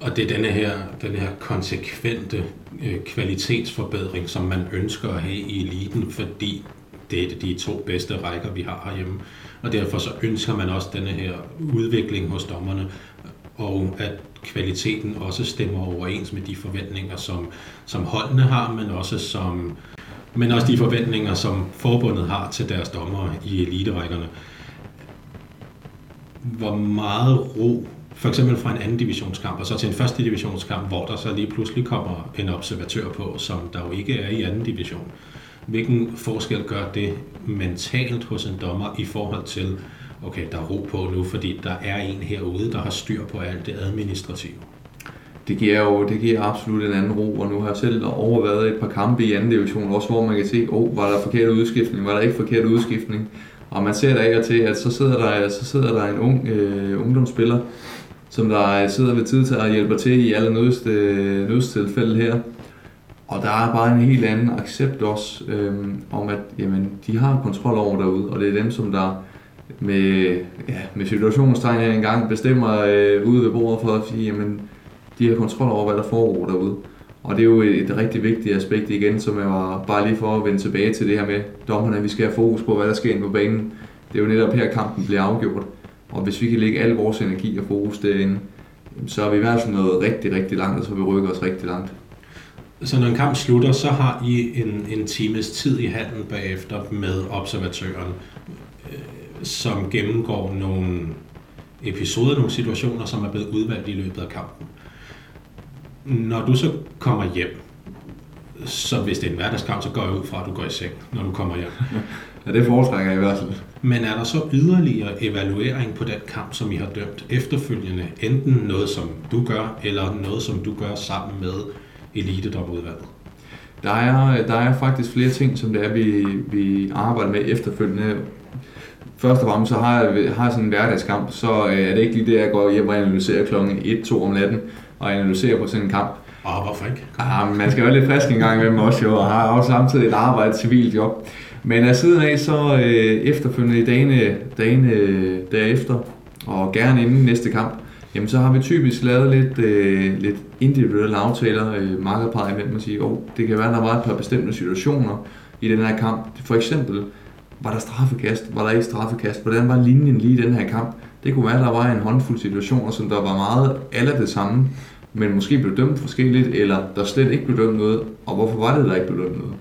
Og det er denne her, denne her konsekvente øh, kvalitetsforbedring, som man ønsker at have i eliten, fordi det er de to bedste rækker, vi har herhjemme. Og derfor så ønsker man også denne her udvikling hos dommerne, og at kvaliteten også stemmer overens med de forventninger, som, som holdene har, men også som men også de forventninger, som forbundet har til deres dommere i eliterækkerne. Hvor meget ro, for eksempel fra en anden divisionskamp, og så til en første divisionskamp, hvor der så lige pludselig kommer en observatør på, som der jo ikke er i anden division. Hvilken forskel gør det mentalt hos en dommer i forhold til, okay, der er ro på nu, fordi der er en herude, der har styr på alt det administrative? Det giver jo det giver absolut en anden ro, og nu har jeg selv overvejet et par kampe i anden division, også hvor man kan se, oh, var der forkert udskiftning, var der ikke forkert udskiftning, og man ser der af og til, at så sidder der, så sidder der en ung øh, ungdomsspiller, som der øh, sidder ved tid til at hjælpe til i alle nødste, øh, nødstilfælde her, og der er bare en helt anden accept også, øhm, om at jamen, de har kontrol over derude, og det er dem, som der med, ja, med situationstegn her engang bestemmer øh, ude ved bordet for at sige, jamen, de har kontrol over, hvad der foregår derude. Og det er jo et, et rigtig vigtigt aspekt igen, som jeg var bare lige for at vende tilbage til det her med dommerne, at vi skal have fokus på, hvad der sker inde på banen. Det er jo netop her, kampen bliver afgjort. Og hvis vi kan lægge al vores energi og fokus derinde, så er vi i hvert fald noget rigtig, rigtig langt, og så vi rykker os rigtig langt. Så når en kamp slutter, så har I en, en times tid i handen bagefter med observatøren, øh, som gennemgår nogle episoder, nogle situationer, som er blevet udvalgt i løbet af kampen. Når du så kommer hjem, så hvis det er en hverdagskamp, så går jeg ud fra, at du går i seng, når du kommer hjem. ja, det foretrækker jeg i hvert fald. Men er der så yderligere evaluering på den kamp, som I har dømt efterfølgende? Enten noget, som du gør, eller noget, som du gør sammen med elitedommerudvalget? Der er, der er faktisk flere ting, som det er, vi, vi arbejder med efterfølgende. Først og fremmest så har jeg, har jeg sådan en hverdagskamp, så er det ikke lige det, jeg går hjem og analyserer kl. 1-2 om natten og analyserer på sådan en kamp. Og hvorfor ikke? Ah, man skal være lidt frisk en gang med også jo, og har også samtidig et arbejde, et civilt job. Men af siden af, så øh, efterfølgende i dagene, dagene derefter, og gerne inden næste kamp, jamen så har vi typisk lavet lidt, øh, lidt individuelle aftaler, øh, markedpege imellem og sige, oh, det kan være, at der var et par bestemte situationer i den her kamp. For eksempel, var der straffekast, var der ikke straffekast, hvordan var linjen lige i den her kamp? Det kunne være, at der var en håndfuld situationer, som der var meget alle det samme, men måske blev dømt forskelligt, eller der slet ikke blev dømt noget, og hvorfor var det, der ikke blev dømt noget?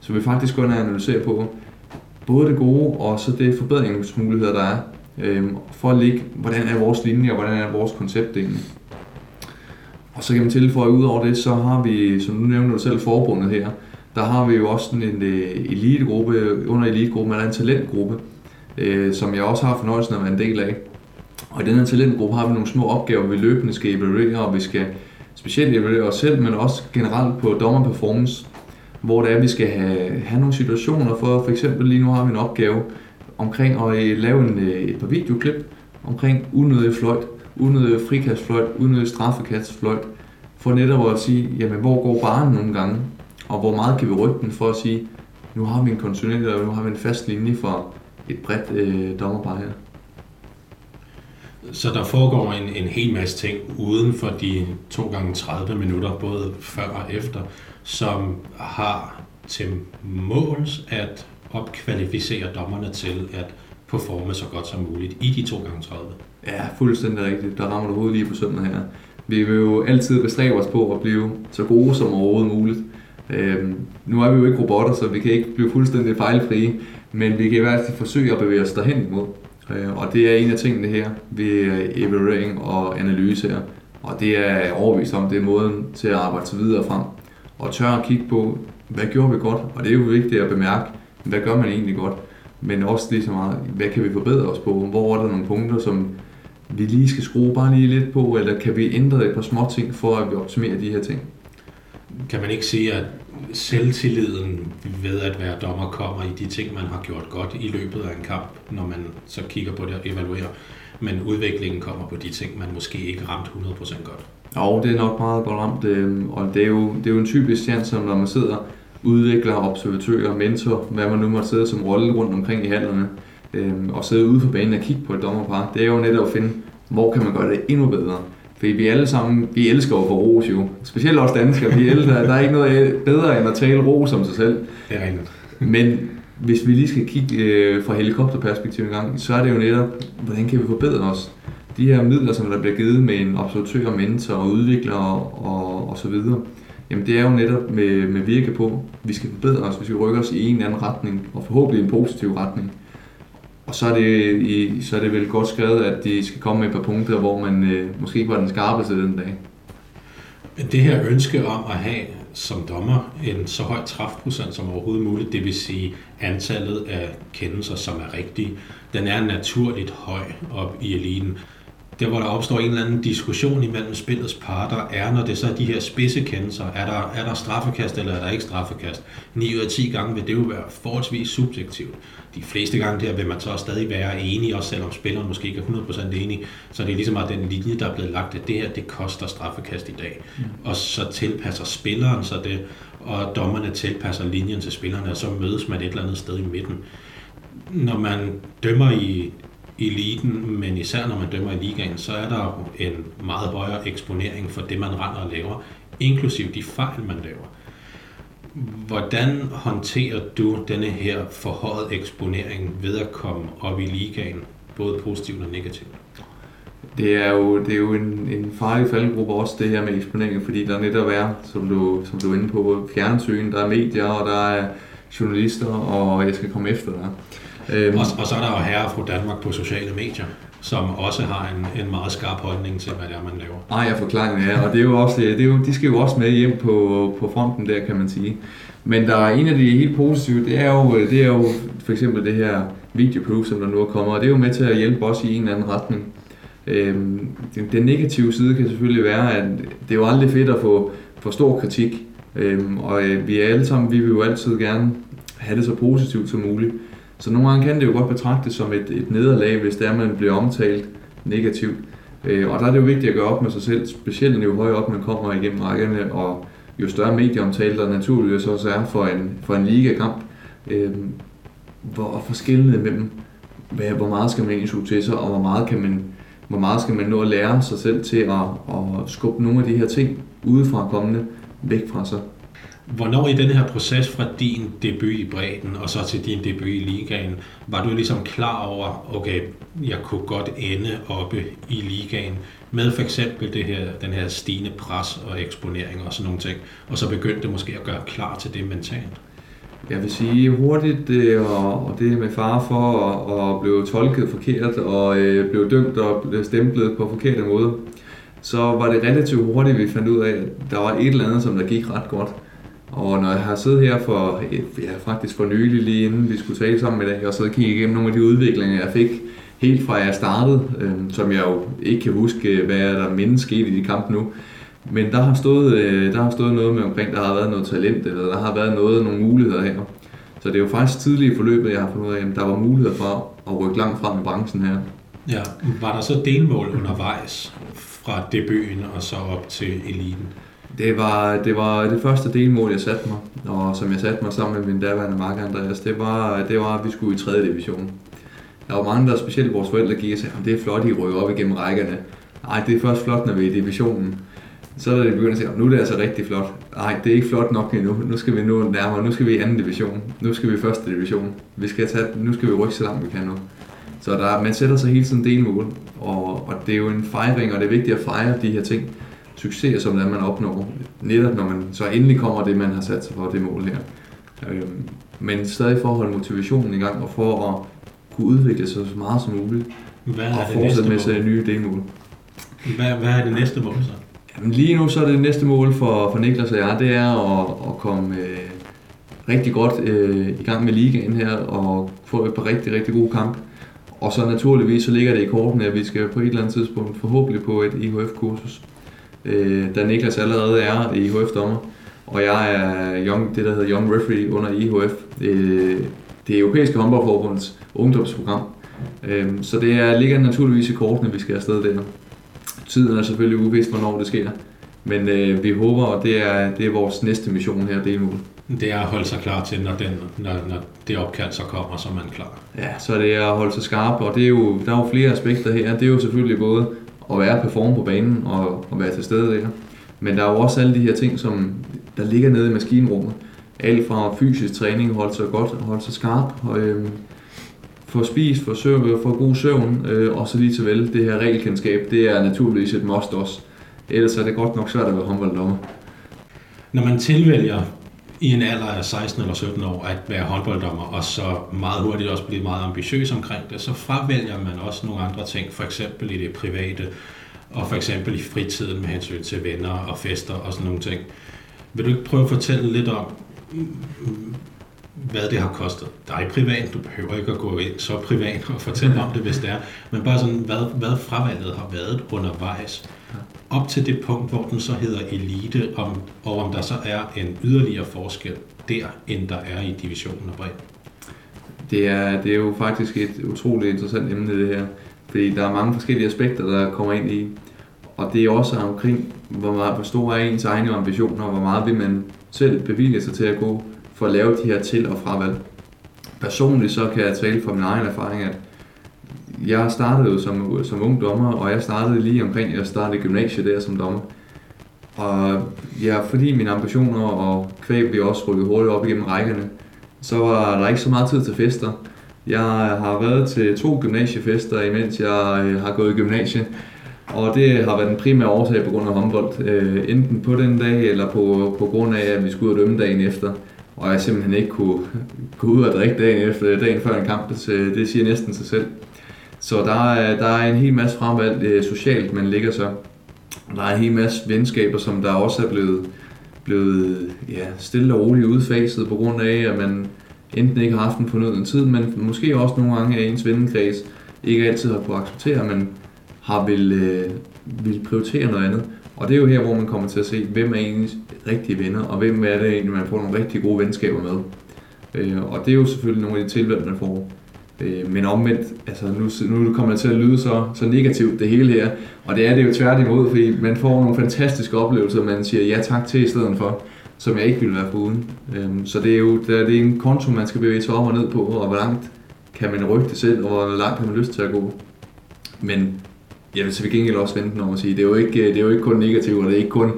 Så vi faktisk går ind og analysere på både det gode, og så det forbedringsmuligheder, der er, øh, for at ligge, hvordan er vores linje, og hvordan er vores koncept egentlig. Og så kan man tilføje, ud over det, så har vi, som du nævner du selv, forbundet her, der har vi jo også sådan en øh, elitegruppe, under elitegruppen er der en talentgruppe, øh, som jeg også har fornøjelsen af at være en del af. Og i den her talentgruppe har vi nogle små opgaver, vi løbende skal evaluere, og vi skal specielt evaluere os selv, men også generelt på dommerperformance, hvor det er, at vi skal have, have nogle situationer for, for eksempel lige nu har vi en opgave omkring at øh, lave en, øh, et par videoklip omkring unødig fløjt, unødig frikastfløjt, unødig straffekastfløjt, for netop at sige, jamen hvor går barnen nogle gange, og hvor meget kan vi rykke den for at sige, nu har vi en konsulent, og nu har vi en fast linje for et bredt øh, dommerpar her. Så der foregår en, en hel masse ting uden for de 2 gange 30 minutter, både før og efter, som har til måls at opkvalificere dommerne til at performe så godt som muligt i de 2 gange 30. Ja, fuldstændig rigtigt. Der rammer du hovedet lige på sømmet her. Vi vil jo altid bestræbe os på at blive så gode som overhovedet muligt. Øhm, nu er vi jo ikke robotter, så vi kan ikke blive fuldstændig fejlfrie, men vi kan i hvert fald forsøge at bevæge os derhen imod. Øh, og det er en af tingene her ved øh, evaluering og analyse her. Og det er overvist om, det er måden til at arbejde videre frem. Og tør at kigge på, hvad gjorde vi godt? Og det er jo vigtigt at bemærke, hvad gør man egentlig godt? Men også lige så meget, hvad kan vi forbedre os på? Hvor er der nogle punkter, som vi lige skal skrue bare lige lidt på, eller kan vi ændre et par små ting for at vi optimerer de her ting? kan man ikke sige, at selvtilliden ved at være dommer kommer i de ting, man har gjort godt i løbet af en kamp, når man så kigger på det og evaluerer, men udviklingen kommer på de ting, man måske ikke ramt 100% godt. Jo, det er nok meget godt ramt, øhm, og det er jo, det er jo en typisk chance, som når man sidder udvikler, observatører, mentor, hvad man nu måtte sidde som rolle rundt omkring i hallerne, øhm, og sidde ude på banen og kigge på et dommerpar, det er jo netop at finde, hvor kan man gøre det endnu bedre. Fordi vi alle sammen, vi elsker jo for ros jo. Specielt os danskere, vi elsker, der er ikke noget bedre end at tale ros om sig selv. Det er rigtigt. Men hvis vi lige skal kigge øh, fra helikopterperspektiv en gang, så er det jo netop, hvordan kan vi forbedre os? De her midler, som der bliver givet med en observatør, mentor og udvikler og, og, og så videre, jamen det er jo netop med, med virke på, vi skal forbedre os, hvis vi rykker os i en eller anden retning, og forhåbentlig en positiv retning. Og så er, det, i, så er det vel godt skrevet, at de skal komme med et par punkter, hvor man øh, måske ikke var den skarpeste den dag. Men det her ønske om at have som dommer en så høj træfprocent som overhovedet muligt, det vil sige antallet af kendelser, som er rigtige, den er naturligt høj op i eliten der hvor der opstår en eller anden diskussion imellem spillets parter, er, når det så er de her spidsekendelser. Er der, er der straffekast, eller er der ikke straffekast? 9 ud af 10 gange vil det jo være forholdsvis subjektivt. De fleste gange der vil man så stadig være enig, også selvom spilleren måske ikke er 100% enig. Så det er ligesom at den linje, der er blevet lagt, at det her, det koster straffekast i dag. Mm. Og så tilpasser spilleren sig det, og dommerne tilpasser linjen til spillerne, og så mødes man et eller andet sted i midten. Når man dømmer i eliten, men især når man dømmer i ligaen, så er der en meget højere eksponering for det, man render og laver, inklusiv de fejl, man laver. Hvordan håndterer du denne her forhøjet eksponering ved at komme op i ligaen, både positivt og negativt? Det er jo, det er jo en, en farlig faldgruppe også, det her med eksponering, fordi der netop er, som du, som du er inde på, fjernsyn, der er medier, og der er journalister, og jeg skal komme efter dig. Øhm. Og, og så er der jo herre fra Danmark på sociale medier, som også har en, en meget skarp holdning til, hvad det er, man laver. Nej, jeg forklarer det og det er jo også, det er jo, de skal jo også med hjem på, på fronten der, kan man sige. Men der er en af de helt positive, det er jo, det er jo for eksempel det her videoproof, som der nu er kommet, og det er jo med til at hjælpe os i en eller anden retning. Øhm, den, den negative side kan selvfølgelig være, at det er jo aldrig fedt at få for stor kritik, øhm, og øh, vi er alle sammen, vi vil jo altid gerne have det så positivt som muligt. Så nogle gange kan det jo godt betragtes som et, et nederlag, hvis det er, man bliver omtalt negativt. Øh, og der er det jo vigtigt at gøre op med sig selv, specielt jo højere op man kommer igennem rækkerne, og jo større medieomtale der naturligvis også er for en, for en ligakamp. Øh, hvor forskellene mellem, hvad, hvor meget skal man egentlig til sig, og hvor meget, kan man, hvor meget skal man nå at lære sig selv til at, at skubbe nogle af de her ting udefra kommende væk fra sig. Hvornår i den her proces fra din debut i bredden og så til din debut i ligaen, var du ligesom klar over, okay, jeg kunne godt ende oppe i ligaen med for eksempel det her, den her stigende pres og eksponering og sådan nogle ting, og så begyndte måske at gøre klar til det mentalt? Jeg vil sige hurtigt, øh, og det med far for at, blive tolket forkert og øh, blive dømt og blive stemplet på forkerte måde, så var det relativt hurtigt, vi fandt ud af, at der var et eller andet, som der gik ret godt. Og når jeg har siddet her for, ja, faktisk for nylig, lige inden vi skulle tale sammen i dag, og så kigge igennem nogle af de udviklinger, jeg fik helt fra jeg startede, øh, som jeg jo ikke kan huske, øh, hvad der mindst skete i de kampe nu. Men der har, stået, øh, der har stået noget med omkring, der har været noget talent, eller der har været noget, nogle muligheder her. Så det er jo faktisk tidligt i forløbet, jeg har fundet ud af, at der var muligheder for at rykke langt frem i branchen her. Ja, var der så delmål undervejs fra debuten og så op til eliten? Det var, det var det første delmål, jeg satte mig, og som jeg satte mig sammen med min daværende mark Andreas, det var, det var, at vi skulle i 3. division. Der var mange, der specielt vores forældre gik og sagde, at det er flot, I rykker op igennem rækkerne. Nej, det er først flot, når vi er i divisionen. Så er det begyndt at sige, nu er det altså rigtig flot. Nej, det er ikke flot nok endnu. Nu skal vi nå nærmere. Nu skal vi i anden division. Nu skal vi i første division. Vi skal tage, nu skal vi rykke så langt vi kan nu. Så der, man sætter sig hele tiden delmål, og, og det er jo en fejring, og det er vigtigt at fejre de her ting succeser, som det er, man opnår. Netop når man så endelig kommer det, man har sat sig for det mål her. Øhm, men stadig for at holde motivationen i gang, og for at kunne udvikle sig så meget som muligt. Hvad er og det fortsætte med sig nye delmål. Hvad, hvad er det næste mål så? Jamen lige nu så er det næste mål for, for Niklas og jeg, det er at, at komme øh, rigtig godt øh, i gang med ligaen her, og få et par rigtig, rigtig gode kampe. Og så naturligvis så ligger det i kortene, at vi skal på et eller andet tidspunkt forhåbentlig på et IHF-kursus øh, da Niklas allerede er i HF dommer. og jeg er young, det, der hedder Young Referee under IHF. Det, det europæiske håndboldforbunds ungdomsprogram. Øhm, så det er, ligger naturligvis i kortene, vi skal afsted der. Tiden er selvfølgelig uvist, hvornår det sker. Men øh, vi håber, og det er, det er vores næste mission her, delmål. Det er at holde sig klar til, når, den, når, når det opkald så kommer, så er man klar. Ja, så det er at holde sig skarp, og det er jo, der er jo flere aspekter her. Det er jo selvfølgelig både at være perform på banen og og være til stede der. Men der er jo også alle de her ting, som der ligger nede i maskinrummet. Alt fra fysisk træning, holde sig godt, holde sig skarp, og, øh, få spist, få, søvn, øh, få god søvn, øh, og så lige til vel det her regelkendskab, det er naturligvis et must også. Ellers er det godt nok svært at være håndbolddommer. Når man tilvælger i en alder af 16 eller 17 år at være håndbolddommer, og så meget hurtigt også blive meget ambitiøs omkring det, så fravælger man også nogle andre ting, for eksempel i det private, og for eksempel i fritiden med hensyn til venner og fester og sådan nogle ting. Vil du ikke prøve at fortælle lidt om, hvad det har kostet dig privat? Du behøver ikke at gå ind så privat og fortælle om det, hvis det er, men bare sådan, hvad, hvad fravalget har været undervejs, op til det punkt, hvor den så hedder elite, om, og om der så er en yderligere forskel der, end der er i divisionen og bredt. Det er, det er jo faktisk et utroligt interessant emne, det her. Fordi der er mange forskellige aspekter, der kommer ind i. Og det er også omkring, hvor, meget, hvor stor er ens egne ambitioner, og hvor meget vil man selv bevilge sig til at gå for at lave de her til- og fravalg. Personligt så kan jeg tale fra min egen erfaring, at jeg startede jo som, som ung dommer, og jeg startede lige omkring, jeg startede gymnasiet der som dommer. Og ja, fordi mine ambitioner og kvæg blev også rykket hurtigt op igennem rækkerne, så var der ikke så meget tid til fester. Jeg har været til to gymnasiefester, imens jeg øh, har gået i gymnasiet. Og det har været den primære årsag på grund af håndbold. Øh, enten på den dag, eller på, på grund af, at vi skulle ud og dømme dagen efter. Og jeg simpelthen ikke kunne gå ud og drikke dagen efter, dagen før en kamp. Så øh, det siger næsten sig selv. Så der er, der er en hel masse fremvalg øh, socialt, man ligger så. Der er en hel masse venskaber, som der også er blevet, blevet ja, stille og roligt udfaset på grund af, at man enten ikke har haft en fornøden tid, men måske også nogle gange af ens vennekreds ikke altid har kunnet acceptere, at man har vil, øh, vil prioritere noget andet. Og det er jo her, hvor man kommer til at se, hvem er ens rigtige venner, og hvem er det egentlig, man får nogle rigtig gode venskaber med. Øh, og det er jo selvfølgelig nogle af de tilvalg, man får. Øh, men omvendt, altså nu, nu kommer det til at lyde så, så negativt det hele her, og det er det jo tværtimod, fordi man får nogle fantastiske oplevelser, man siger ja tak til i stedet for, som jeg ikke ville være foruden. Øh, så det er jo det er, en konto, man skal bevæge sig op og ned på, og hvor langt kan man rykke det selv, og hvor langt har man lyst til at gå. Men jeg vil så vi gengæld også vente om at sige, det er jo ikke, det er jo ikke kun negativt, og det er ikke kun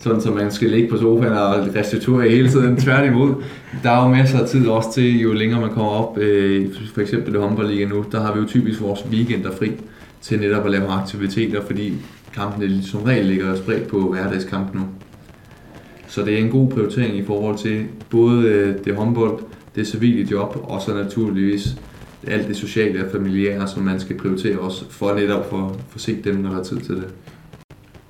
sådan, så man skal ligge på sofaen og restituere hele tiden. Tværtimod, der er jo masser af tid også til, jo længere man kommer op, øh, for eksempel det håndboldliga nu, der har vi jo typisk vores weekender fri til netop at lave aktiviteter, fordi kampene som regel ligger spredt på hverdagskamp nu. Så det er en god prioritering i forhold til både øh, det håndbold, det civile job, og så naturligvis alt det sociale og familiære, som man skal prioritere også, for netop for, for set dem, når der er tid til det.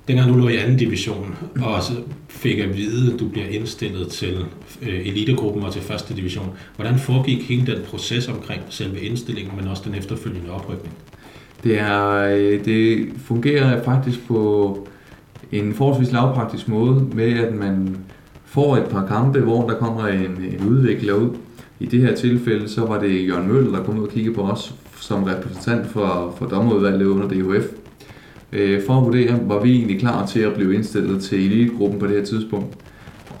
Dengang du lå i anden division, og så fik at vide, at du bliver indstillet til øh, elitegruppen og til første division, hvordan foregik hele den proces omkring selve indstillingen, men også den efterfølgende oprykning? Det, er, øh, det fungerer faktisk på en forholdsvis lavpraktisk måde med, at man får et par kampe, hvor der kommer en, en udvikler ud. I det her tilfælde, så var det Jørgen Møller, der kom ud og kiggede på os som repræsentant for, for dommerudvalget under DHF øh, for at vurdere, var vi egentlig klar til at blive indstillet til elitegruppen på det her tidspunkt.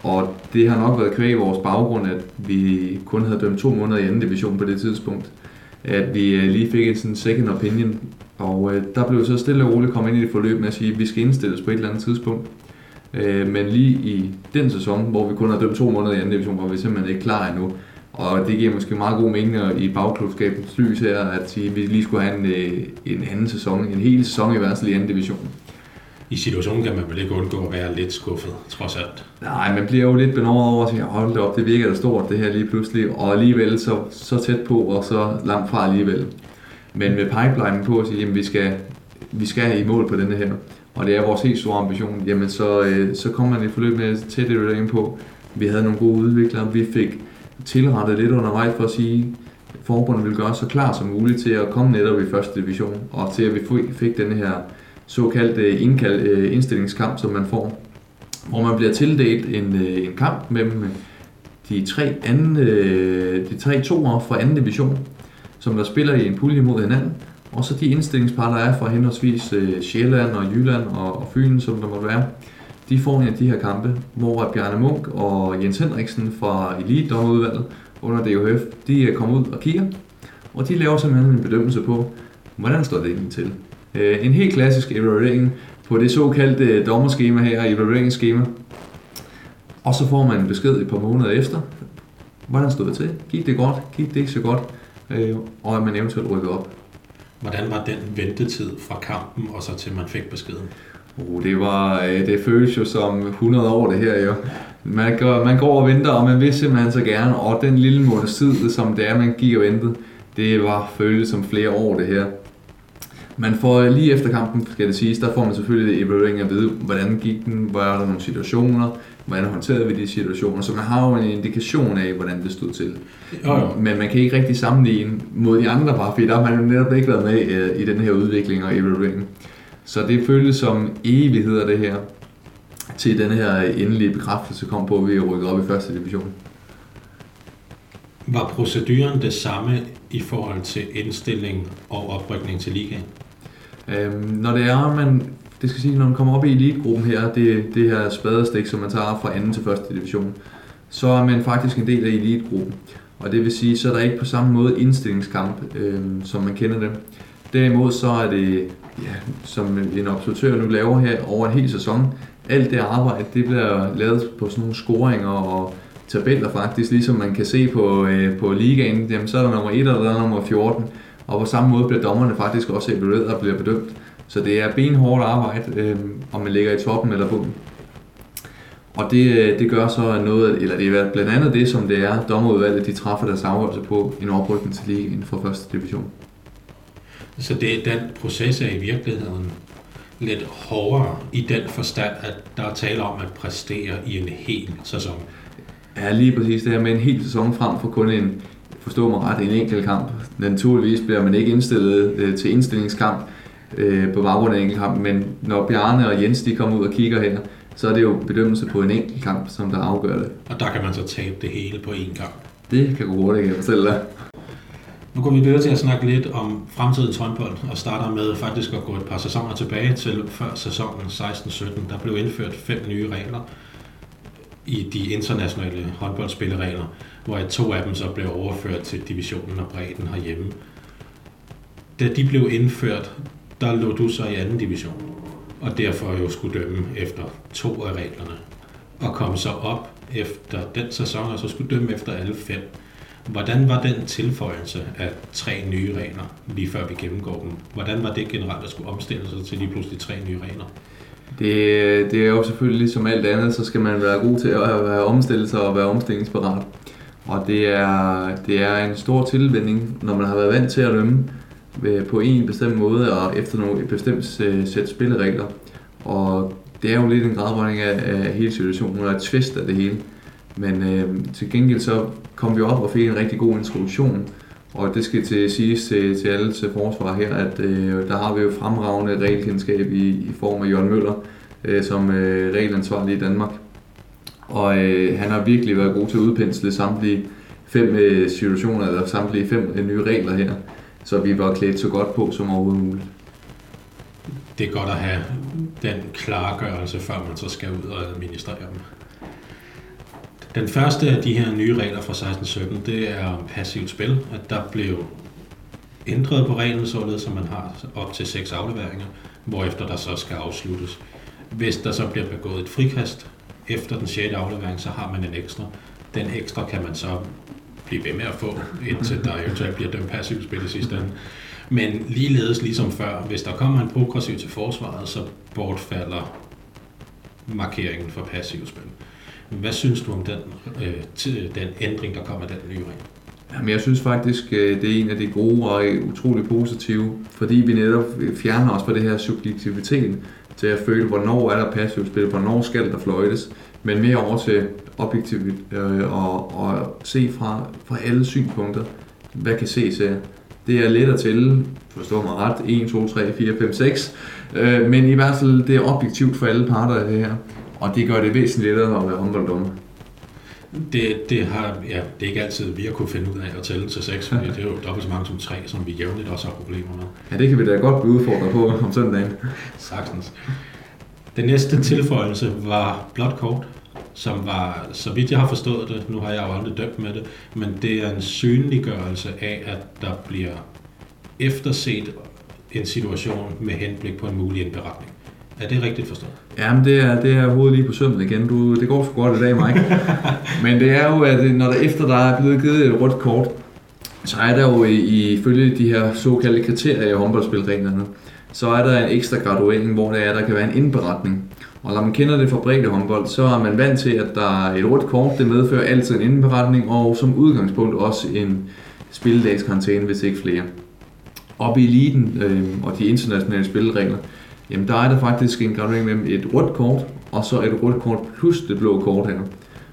Og det har nok været kvæg vores baggrund, at vi kun havde dømt to måneder i anden division på det tidspunkt. At vi øh, lige fik en sådan second opinion, og øh, der blev så stille og roligt kommet ind i det forløb med at sige, at vi skal indstilles på et eller andet tidspunkt. Øh, men lige i den sæson, hvor vi kun har dømt to måneder i anden division, var vi simpelthen ikke klar endnu. Og det giver måske meget god mening i bagklubskabens lys her, at sige, at vi lige skulle have en, øh, en anden sæson, en hel sæson i hvert fald i anden division. I situationen kan man vel ikke undgå at være lidt skuffet, trods alt? Nej, man bliver jo lidt benovet over at sige, hold det op, det virker da stort det her lige pludselig, og alligevel så, så tæt på, og så langt fra alligevel. Men med pipeline på at sige, at vi skal, vi skal i mål på denne her, og det er vores helt store ambition, jamen så, øh, så kommer man i forløb med tæt ind på. Vi havde nogle gode udviklere, vi fik tilrettet lidt undervejs for at sige, at forbundet ville gøre så klar som muligt til at komme netop i første division, og til at vi fik denne her såkaldte indkald, øh, indstillingskamp, som man får. hvor man bliver tildelt en, øh, en kamp mellem de tre, anden, øh, de tre toer fra anden division, som der spiller i en pulje mod hinanden, og så de indstillingspar, der er fra henholdsvis Sjælland og Jylland og, og Fyn, som der måtte være, de får en af de her kampe, hvor Bjarne Munk og Jens Henriksen fra Elite-dommerudvalget under DHF, de øh, kommer ud og kigger, og de laver simpelthen en bedømmelse på, hvordan står det egentlig til. Øh, en helt klassisk evaluering på det såkaldte øh, dommerskema her, evalueringsskema. Og så får man en besked et par måneder efter, hvordan stod det til? Gik det godt? Gik det ikke så godt? Øh, og at man eventuelt rykker op. Hvordan var den ventetid fra kampen og så til man fik beskeden? Uh, det, var, øh, det føles jo som 100 år det her jo. Man går, man går og venter, og man vil simpelthen så gerne, og den lille måneds tid, som det er, man gik og ventede, det var føles som flere år det her. Man får lige efter kampen, skal det siges, der får man selvfølgelig evaluering at vide, hvordan gik den, hvor er der nogle situationer, hvordan håndterede vi de situationer, så man har jo en indikation af, hvordan det stod til. Jo, jo. Men man kan ikke rigtig sammenligne mod de andre bare, fordi der har man jo netop ikke været med øh, i den her udvikling og evaluering. Så det føles som evigheder det her, til den her endelige bekræftelse kom på, at vi rykker op i første division. Var proceduren det samme i forhold til indstilling og oprykning til ligaen? Øhm, når det er, man, det skal sige, når man kommer op i elitegruppen her, det, det her spadestik, som man tager fra anden til første division, så er man faktisk en del af elitegruppen. Og det vil sige, så er der ikke på samme måde indstillingskamp, øhm, som man kender det. Derimod så er det, ja, som en observatør nu laver her over en hel sæson, alt det arbejde, det bliver lavet på sådan nogle scoringer og tabeller faktisk, ligesom man kan se på, øh, på ligaen, jamen, så er der nummer 1 og der er nummer 14, og på samme måde bliver dommerne faktisk også evalueret og bliver bedømt. Så det er benhårdt arbejde, øh, om man ligger i toppen eller bunden. Og det, øh, det gør så noget, eller det er blandt andet det, som det er, dommerudvalget de træffer deres afgørelse på en oprykning til ligaen for første division. Så det, den proces er i virkeligheden lidt hårdere i den forstand, at der er tale om at præstere i en hel sæson. Ja, lige præcis det her med en hel sæson frem for kun en, forstå mig ret, en enkelt kamp. Naturligvis bliver man ikke indstillet øh, til indstillingskamp øh, på baggrund af en enkelt kamp, men når Bjarne og Jens de kommer ud og kigger her, så er det jo bedømmelse på en enkelt kamp, som der afgør det. Og der kan man så tabe det hele på én kamp. Det kan gå hurtigt, jeg fortælle dig. Nu går vi videre til at snakke lidt om fremtidens håndbold, og starter med faktisk at gå et par sæsoner tilbage til før sæsonen 16-17. Der blev indført fem nye regler i de internationale håndboldspilleregler, hvor to af dem så blev overført til divisionen og bredden herhjemme. Da de blev indført, der lå du så i anden division, og derfor jo skulle dømme efter to af reglerne, og kom så op efter den sæson, og så skulle dømme efter alle fem. Hvordan var den tilføjelse af tre nye regler, lige før vi gennemgår dem? Hvordan var det generelt at skulle omstille sig til lige pludselig tre nye regler? Det, det er jo selvfølgelig som alt andet, så skal man være god til at være omstillet sig og være omstillingsparat. Og det er, det er en stor tilvænding, når man har været vant til at dømme øh, på en bestemt måde og efter nogle, et bestemt øh, sæt spilleregler. Og det er jo lidt en gradbøjning af, af hele situationen, og et twist af det hele. Men øh, til gengæld så kom vi op og fik en rigtig god introduktion, og det skal til siges til, til alle til forsvar her, at øh, der har vi jo fremragende regelkendskab i, i form af Jørgen Møller, øh, som øh, regelansvarlig i Danmark. Og øh, han har virkelig været god til at udpensle samtlige fem øh, situationer, eller samtlige fem øh, nye regler her, så vi var klædt så godt på som overhovedet muligt. Det er godt at have den klargørelse, før man så skal ud og administrere dem. Den første af de her nye regler fra 1617, det er om passivt spil, at der blev ændret på reglen således, at man har op til seks afleveringer, hvorefter der så skal afsluttes. Hvis der så bliver begået et frikast efter den sjette aflevering, så har man en ekstra. Den ekstra kan man så blive ved med at få, indtil der eventuelt bliver dømt passivt spil i sidste ende. Men ligeledes ligesom før, hvis der kommer en progressiv til forsvaret, så bortfalder markeringen for passivt spil. Hvad synes du om den, øh, den ændring, der kommer af den nye regel? Jamen, jeg synes faktisk, øh, det er en af de gode og øh, utrolig positive, fordi vi netop øh, fjerner os fra det her subjektivitet til at føle, hvornår er der passivt spil, hvornår skal der fløjtes, men mere over til objektivt øh, og, og se fra, fra alle synspunkter, hvad kan ses her. Det er let at tælle, forstår mig ret, 1, 2, 3, 4, 5, 6, øh, men i hvert fald det er objektivt for alle parter af det her og det gør det væsentligt lettere at være håndbolddommer. Det, det, har, ja, det er ikke altid, vi har kunne finde ud af at tælle til seks, fordi det er jo dobbelt så mange som tre, som vi jævnligt også har problemer med. Ja, det kan vi da godt blive udfordret på om søndagen. Sagtens. Den næste tilføjelse var blot kort, som var, så vidt jeg har forstået det, nu har jeg jo aldrig dømt med det, men det er en synliggørelse af, at der bliver efterset en situation med henblik på en mulig indberetning. Er det rigtigt forstået? Jamen, det er, det er hovedet lige på sømmen igen. Du, det går så godt i dag, Mike. Men det er jo, at når der efter der er blevet givet et rødt kort, så er der jo ifølge de her såkaldte kriterier i håndboldspilreglerne, så er der en ekstra graduering, hvor det er, der kan være en indberetning. Og når man kender det fra bredde håndbold, så er man vant til, at der er et rødt kort, det medfører altid en indberetning, og som udgangspunkt også en spilledagskarantæne, hvis ikke flere. Oppe i eliten øh, og de internationale spilleregler, jamen der er der faktisk en gradering mellem et rødt kort, og så et rødt kort plus det blå kort her.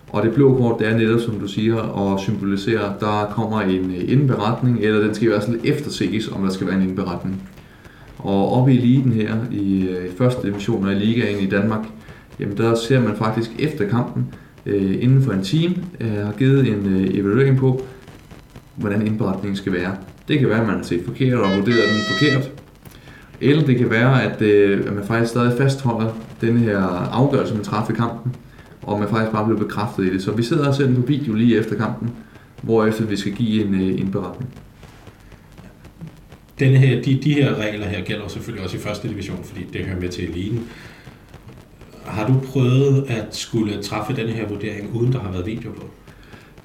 Og det blå kort, det er netop, som du siger, og symboliserer, der kommer en øh, indberetning, eller den skal i hvert fald efterses, om der skal være en indberetning. Og oppe i eliten her, i øh, første division af i ligaen i Danmark, jamen der ser man faktisk efter kampen, øh, inden for en time, øh, har givet en øh, evaluering på, hvordan indberetningen skal være. Det kan være, at man har set forkert og vurderet den forkert. Eller det kan være, at, øh, at man faktisk stadig fastholder den her afgørelse, man træffer i kampen, og man faktisk bare bliver bekræftet i det. Så vi sidder og ser den på video lige efter kampen, hvorefter vi skal give en øh, indberetning. Denne her, de, de her regler her gælder selvfølgelig også i første division, fordi det hører med til eliten. Har du prøvet at skulle træffe denne her vurdering, uden der har været video på?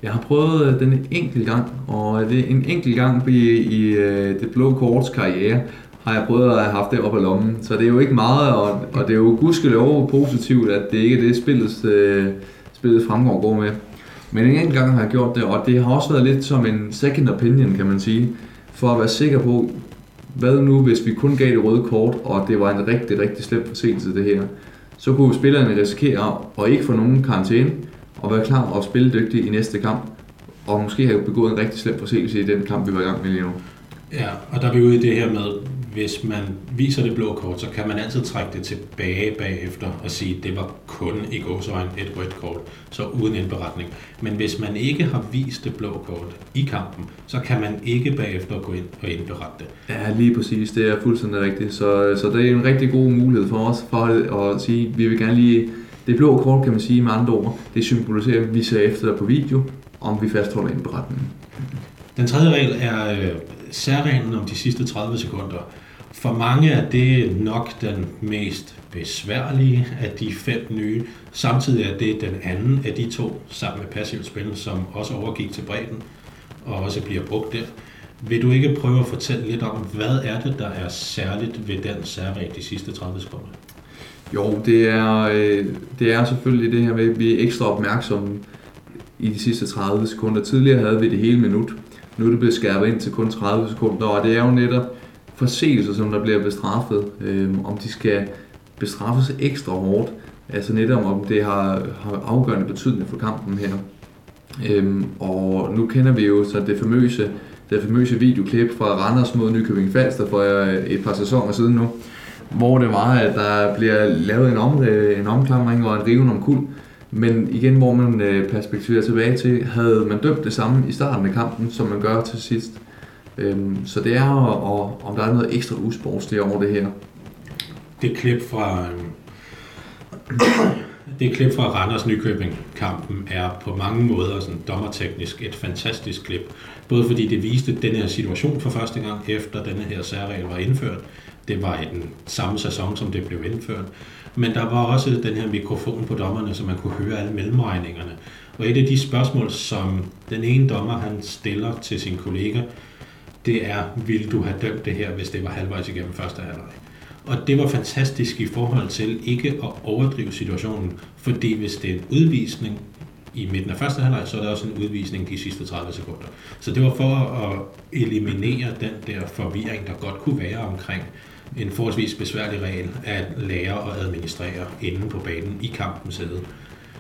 Jeg har prøvet øh, den en enkelt gang, og det er en enkelt gang i, i øh, det blå korts karriere, har jeg prøvet at have haft det op ad lommen. Så det er jo ikke meget, og, og det er jo gudskelov positivt, at det ikke er det, spillets, øh, spillet fremgår går med. Men en enkelt gang har jeg gjort det, og det har også været lidt som en second opinion, kan man sige, for at være sikker på, hvad nu hvis vi kun gav det røde kort, og det var en rigtig, rigtig slem forseelse det her. Så kunne spillerne risikere at ikke få nogen karantæne, og være klar og spille dygtig i næste kamp, og måske have begået en rigtig slem forseelse i den kamp, vi var i gang med lige nu. Ja, og der er vi ude i det her med, hvis man viser det blå kort, så kan man altid trække det tilbage bagefter og sige, at det var kun i gåsøjne et rødt kort, så uden indberetning. Men hvis man ikke har vist det blå kort i kampen, så kan man ikke bagefter gå ind og indberette det. Ja, lige præcis. Det er fuldstændig rigtigt. Så, så det er en rigtig god mulighed for os for at sige, at vi vil gerne lige... Det blå kort, kan man sige med andre ord, det symboliserer, at vi ser efter på video, om vi fastholder indberetningen. Den tredje regel er øh, særreglen om de sidste 30 sekunder. For mange er det nok den mest besværlige af de fem nye. Samtidig er det den anden af de to, sammen med passivt spil, som også overgik til bredden og også bliver brugt der. Vil du ikke prøve at fortælle lidt om, hvad er det, der er særligt ved den særregel de sidste 30 sekunder? Jo, det er, øh, det er selvfølgelig det her med, at vi er ekstra opmærksomme i de sidste 30 sekunder. Tidligere havde vi det hele minut. Nu er det blevet skærpet ind til kun 30 sekunder, og det er jo netop forseelser, som der bliver bestraffet, øh, om de skal bestraffes ekstra hårdt, altså netop om det har, har afgørende betydning for kampen her. Øhm, og nu kender vi jo så det famøse, det famøse videoklip fra Randers mod Nykøbing Falster for øh, et par sæsoner siden nu, hvor det var, at der bliver lavet en, om, øh, en omklamring og en riven om kul, men igen, hvor man øh, perspektiverer tilbage til, havde man dømt det samme i starten af kampen, som man gør til sidst. Øhm, så det er, og, om der er noget ekstra usportsligt over det her. Det klip fra, øhm, det klip fra Randers Nykøbing kampen er på mange måder sådan dommerteknisk et fantastisk klip. Både fordi det viste den her situation for første gang efter denne her særregel var indført. Det var i den samme sæson, som det blev indført. Men der var også den her mikrofon på dommerne, så man kunne høre alle mellemregningerne. Og et af de spørgsmål, som den ene dommer han stiller til sin kollega, det er, vil du have dømt det her, hvis det var halvvejs igennem første halvleg? Og det var fantastisk i forhold til ikke at overdrive situationen, fordi hvis det er en udvisning i midten af første halvleg, så er der også en udvisning de sidste 30 sekunder. Så det var for at eliminere den der forvirring, der godt kunne være omkring en forholdsvis besværlig regel at lære og administrere inde på banen i kampens sæde.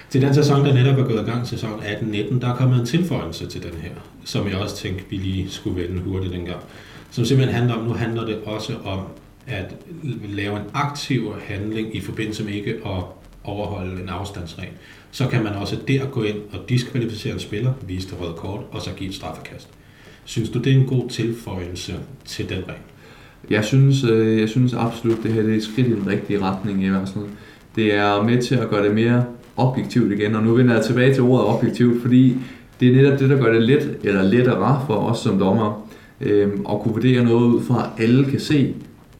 Til den sæson, der netop er gået i gang, sæson 18-19, der er kommet en tilføjelse til den her, som jeg også tænkte, vi lige skulle vende hurtigt dengang. Som simpelthen handler om, nu handler det også om at lave en aktiv handling i forbindelse med ikke at overholde en afstandsregel, så kan man også der gå ind og diskvalificere en spiller, vise det røde kort, og så give et straffekast. Synes du, det er en god tilføjelse til den regel? Jeg synes, øh, jeg synes absolut, det her det er et skridt i den rigtige retning i hvert fald. Det er med til at gøre det mere objektivt igen, og nu vender jeg tilbage til ordet objektivt, fordi det er netop det, der gør det let, eller lettere for os som dommer, øh, at kunne vurdere noget ud fra, at alle kan se,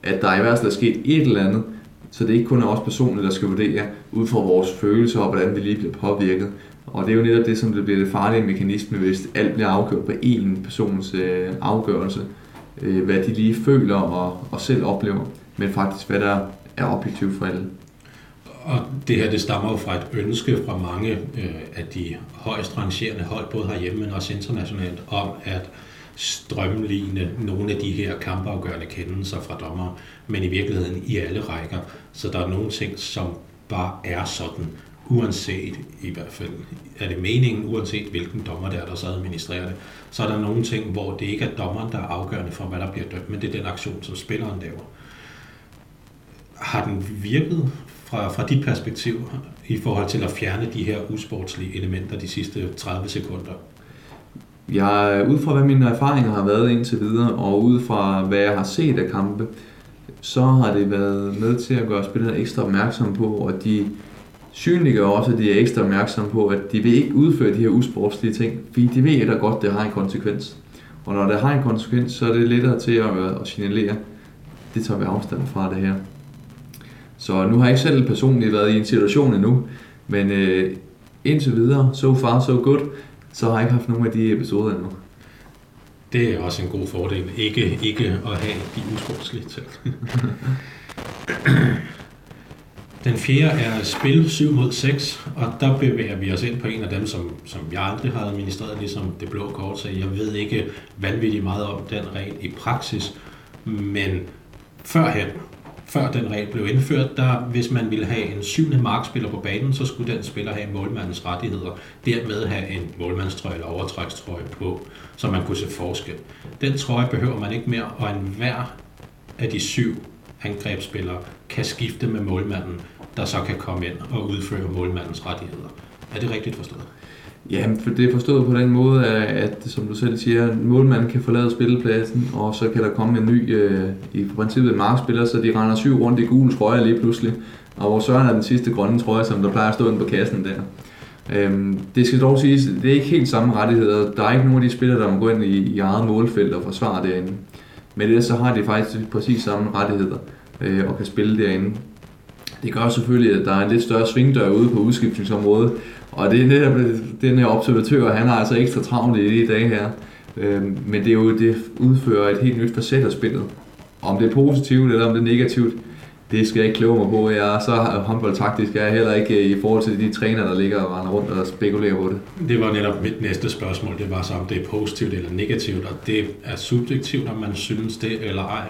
at der i hvert fald er sket et eller andet, så det er ikke kun er os personligt, der skal vurdere ud fra vores følelser og hvordan vi lige bliver påvirket. Og det er jo netop det, som det bliver det farlige mekanisme, hvis alt bliver afgjort på én persons øh, afgørelse. Øh, hvad de lige føler og, og selv oplever, men faktisk hvad der er objektivt for alle. Og det her, det stammer jo fra et ønske fra mange øh, af de højst rangerende hold, både herhjemme, men også internationalt, om at strømligne nogle af de her kampafgørende kendelser fra dommer, men i virkeligheden i alle rækker. Så der er nogle ting, som bare er sådan, uanset i hvert fald, er det meningen, uanset hvilken dommer det er, der så administrerer det, så er der nogle ting, hvor det ikke er dommeren, der er afgørende for, hvad der bliver dømt, men det er den aktion, som spilleren laver. Har den virket fra, fra dit perspektiv i forhold til at fjerne de her usportslige elementer de sidste 30 sekunder? Jeg, ud fra hvad mine erfaringer har været indtil videre, og ud fra hvad jeg har set af kampe, så har det været med til at gøre spillerne ekstra opmærksom på, og de synliggør også, at de er ekstra opmærksomme på, at de vil ikke udføre de her usportslige ting, fordi de ved da godt, at det har en konsekvens. Og når det har en konsekvens, så er det lettere til at, at signalere, det tager vi afstand fra det her. Så nu har jeg ikke selv personligt været i en situation endnu, men øh, indtil videre, so far so good, så har jeg ikke haft nogen af de episoder endnu. Det er også en god fordel, ikke, ikke at have de usportslige ting. Den fjerde er spil 7 mod 6, og der bevæger vi os ind på en af dem, som, som jeg aldrig har administreret, ligesom det blå kort, så jeg ved ikke vanvittigt meget om den regel i praksis, men førhen, før den regel blev indført, der hvis man ville have en syvende markspiller på banen, så skulle den spiller have målmandens rettigheder, dermed have en målmandstrøje eller overtrækstrøje på, så man kunne se forskel. Den trøje behøver man ikke mere, og enhver af de syv angrebsspillere kan skifte med målmanden, der så kan komme ind og udføre målmandens rettigheder. Er det rigtigt forstået? Ja, for det er forstået på den måde, at, som du selv siger, målmanden kan forlade spillepladsen, og så kan der komme en ny, øh, i princippet en markspiller, så de render syv rundt i gule trøjer lige pludselig. Og hvor Søren er den sidste grønne trøje, som der plejer at stå inde på kassen der. Øhm, det skal dog siges, det er ikke helt samme rettigheder. Der er ikke nogen af de spillere, der må gå ind i, i eget målfelt og forsvare derinde. Men det så har de faktisk præcis samme rettigheder øh, og kan spille derinde. Det gør selvfølgelig, at der er en lidt større svingdør ude på udskiftningsområdet, og det er netop den her observatør, han har altså ekstra travlt i de dage her. Øh, men det er jo, det udfører et helt nyt facet af spillet. Om det er positivt eller om det er negativt, det skal jeg ikke kloge mig på. Jeg er så håndboldtaktisk, jeg er heller ikke øh, i forhold til de træner, der ligger og render rundt og spekulerer på det. Det var netop mit næste spørgsmål. Det var så, om det er positivt eller negativt, og det er subjektivt, om man synes det eller ej.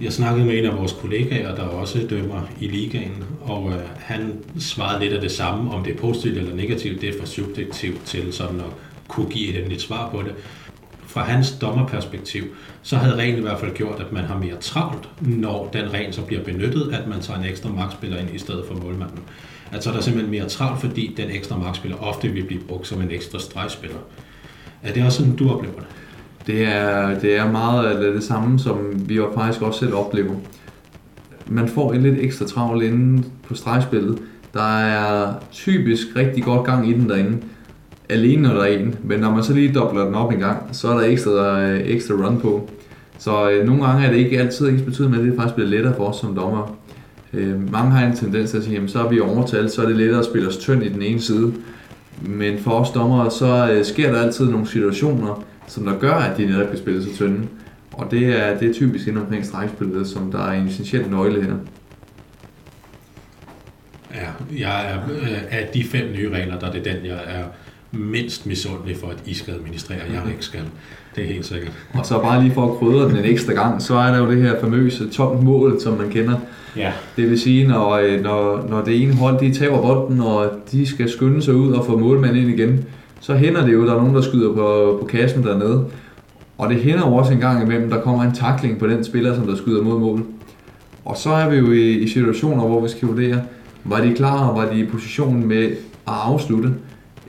Jeg snakkede med en af vores kollegaer, der også dømmer i ligaen, og øh, han svarede lidt af det samme, om det er positivt eller negativt, det er for subjektivt til sådan at kunne give et endeligt svar på det. Fra hans dommerperspektiv, så havde reglen i hvert fald gjort, at man har mere travlt, når den regel så bliver benyttet, at man tager en ekstra magtspiller ind i stedet for målmanden. Altså der er simpelthen mere travlt, fordi den ekstra magtspiller ofte vil blive brugt som en ekstra stregspiller. Er det også sådan, du oplever det? Det er, det er meget af det samme, som vi jo faktisk også selv oplever. Man får en lidt ekstra travl inde på stregspillet. Der er typisk rigtig godt gang i den derinde, alene når der er en, men når man så lige dobler den op en gang, så er der ekstra, ekstra run på. Så øh, nogle gange er det ikke altid ens betydning, men det faktisk bliver lettere for os som dommer. Øh, mange har en tendens til at sige, jamen så er vi overtalt, så er det lettere at spille os tynd i den ene side. Men for os dommere, så øh, sker der altid nogle situationer, som der gør, at de netop kan spille sig tynde. Og det er, det er typisk inden omkring stregspillet, som der er en essentiel nøgle her. Ja, jeg er øh, af de fem nye regler, der er det den, jeg er mindst misundelig for, at I skal administrere, jeg ikke skal. Det er helt sikkert. Og så bare lige for at krydre den en ekstra gang, så er der jo det her famøse tomt mål, som man kender. Ja. Det vil sige, når, øh, når, når det ene hold de tager bolden, og de skal skynde sig ud og få målmanden ind igen, så hænder det jo, der er nogen, der skyder på, på kassen dernede. Og det hænder jo også en gang imellem, der kommer en takling på den spiller, som der skyder mod mål. Og så er vi jo i, i situationer, hvor vi skal vurdere, Var de klar, var de i position med at afslutte,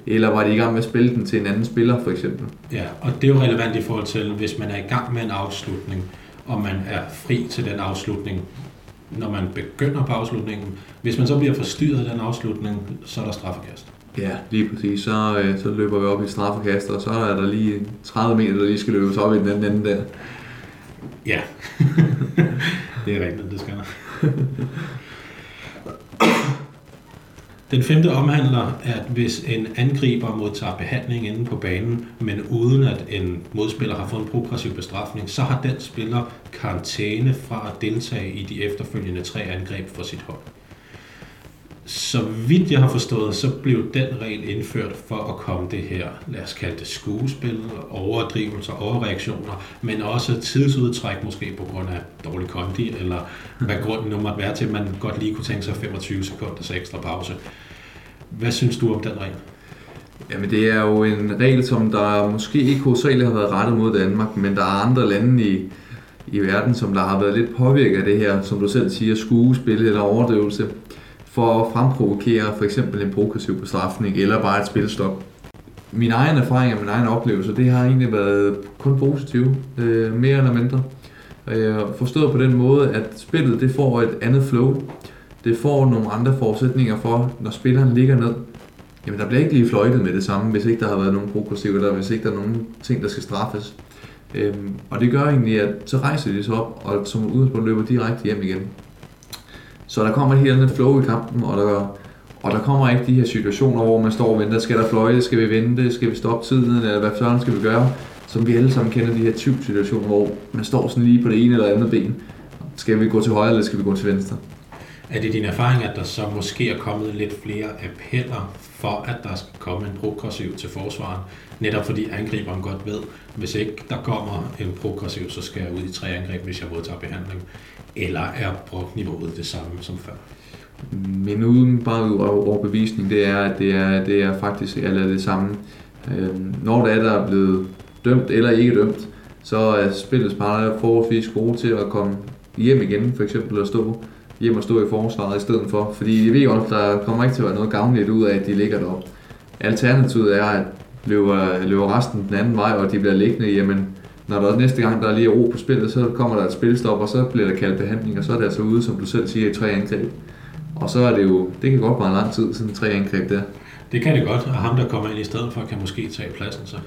eller var de i gang med at spille den til en anden spiller, for eksempel? Ja, og det er jo relevant i forhold til, hvis man er i gang med en afslutning, og man er fri til den afslutning, når man begynder på afslutningen. Hvis man så bliver forstyrret af den afslutning, så er der straffekast. Ja, lige præcis. Så, øh, så løber vi op i straffekast, og så er der lige 30 meter, der lige skal løbes op i den anden ende der. Ja, det er rigtigt, det skal der. Den femte omhandler, at hvis en angriber modtager behandling inde på banen, men uden at en modspiller har fået en progressiv bestrafning, så har den spiller karantæne fra at deltage i de efterfølgende tre angreb for sit hold. Så vidt jeg har forstået, så blev den regel indført for at komme det her, lad os kalde det skuespil, overdrivelser, overreaktioner, men også tidsudtræk måske på grund af dårlig kondi, eller hvad grunden nu måtte være til, at man godt lige kunne tænke sig 25 sekunder så ekstra pause. Hvad synes du om den regel? Jamen det er jo en regel, som der måske ikke hovedsageligt har været rettet mod Danmark, men der er andre lande i, i verden, som der har været lidt påvirket af det her, som du selv siger, skuespil eller overdrivelse for at fremprovokere for eksempel en progressiv bestrafning eller bare et spilstop. Min egen erfaring og min egen oplevelse, det har egentlig været kun positivt, øh, mere eller mindre. Øh, forstået på den måde, at spillet det får et andet flow. Det får nogle andre forudsætninger for, når spilleren ligger ned. Jamen der bliver ikke lige fløjtet med det samme, hvis ikke der har været nogen progressiv, eller hvis ikke der er nogen ting, der skal straffes. Øhm, og det gør egentlig, at så rejser de sig op, og som udgangspunkt løber direkte hjem igen. Så der kommer helt andet flow i kampen, og der, og der kommer ikke de her situationer, hvor man står og venter, skal der fløjte, skal vi vente, skal vi stoppe tiden, eller hvad sådan skal vi gøre, som vi alle sammen kender de her type situationer, hvor man står sådan lige på det ene eller andet ben. Skal vi gå til højre, eller skal vi gå til venstre? Er det din erfaring, at der så måske er kommet lidt flere appeller for, at der skal komme en progressiv til forsvaren? Netop fordi angriberen godt ved, hvis ikke der kommer en progressiv, så skal jeg ud i tre angreb, hvis jeg modtager behandling. Eller er brugniveauet det samme som før? Min udenbare overbevisning, det er, at det er, det er faktisk eller det samme. Øhm, når det er, der er blevet dømt eller ikke dømt, så er spillets parter forholdsvis gode til at komme hjem igen, for eksempel at stå hjem og stå i forsvaret i stedet for. Fordi de ved godt, der kommer ikke til at være noget gavnligt ud af, at de ligger deroppe. Alternativet er, at løber, løber resten den anden vej, og de bliver liggende, jamen når der næste gang der er lige ro på spillet, så kommer der et spilstop, og så bliver der kaldt behandling, og så er det altså ude, som du selv siger, i tre angreb. Og så er det jo, det kan godt være lang tid, sådan tre angreb der. Det kan det godt, og ham der kommer ind i stedet for, kan måske tage pladsen så.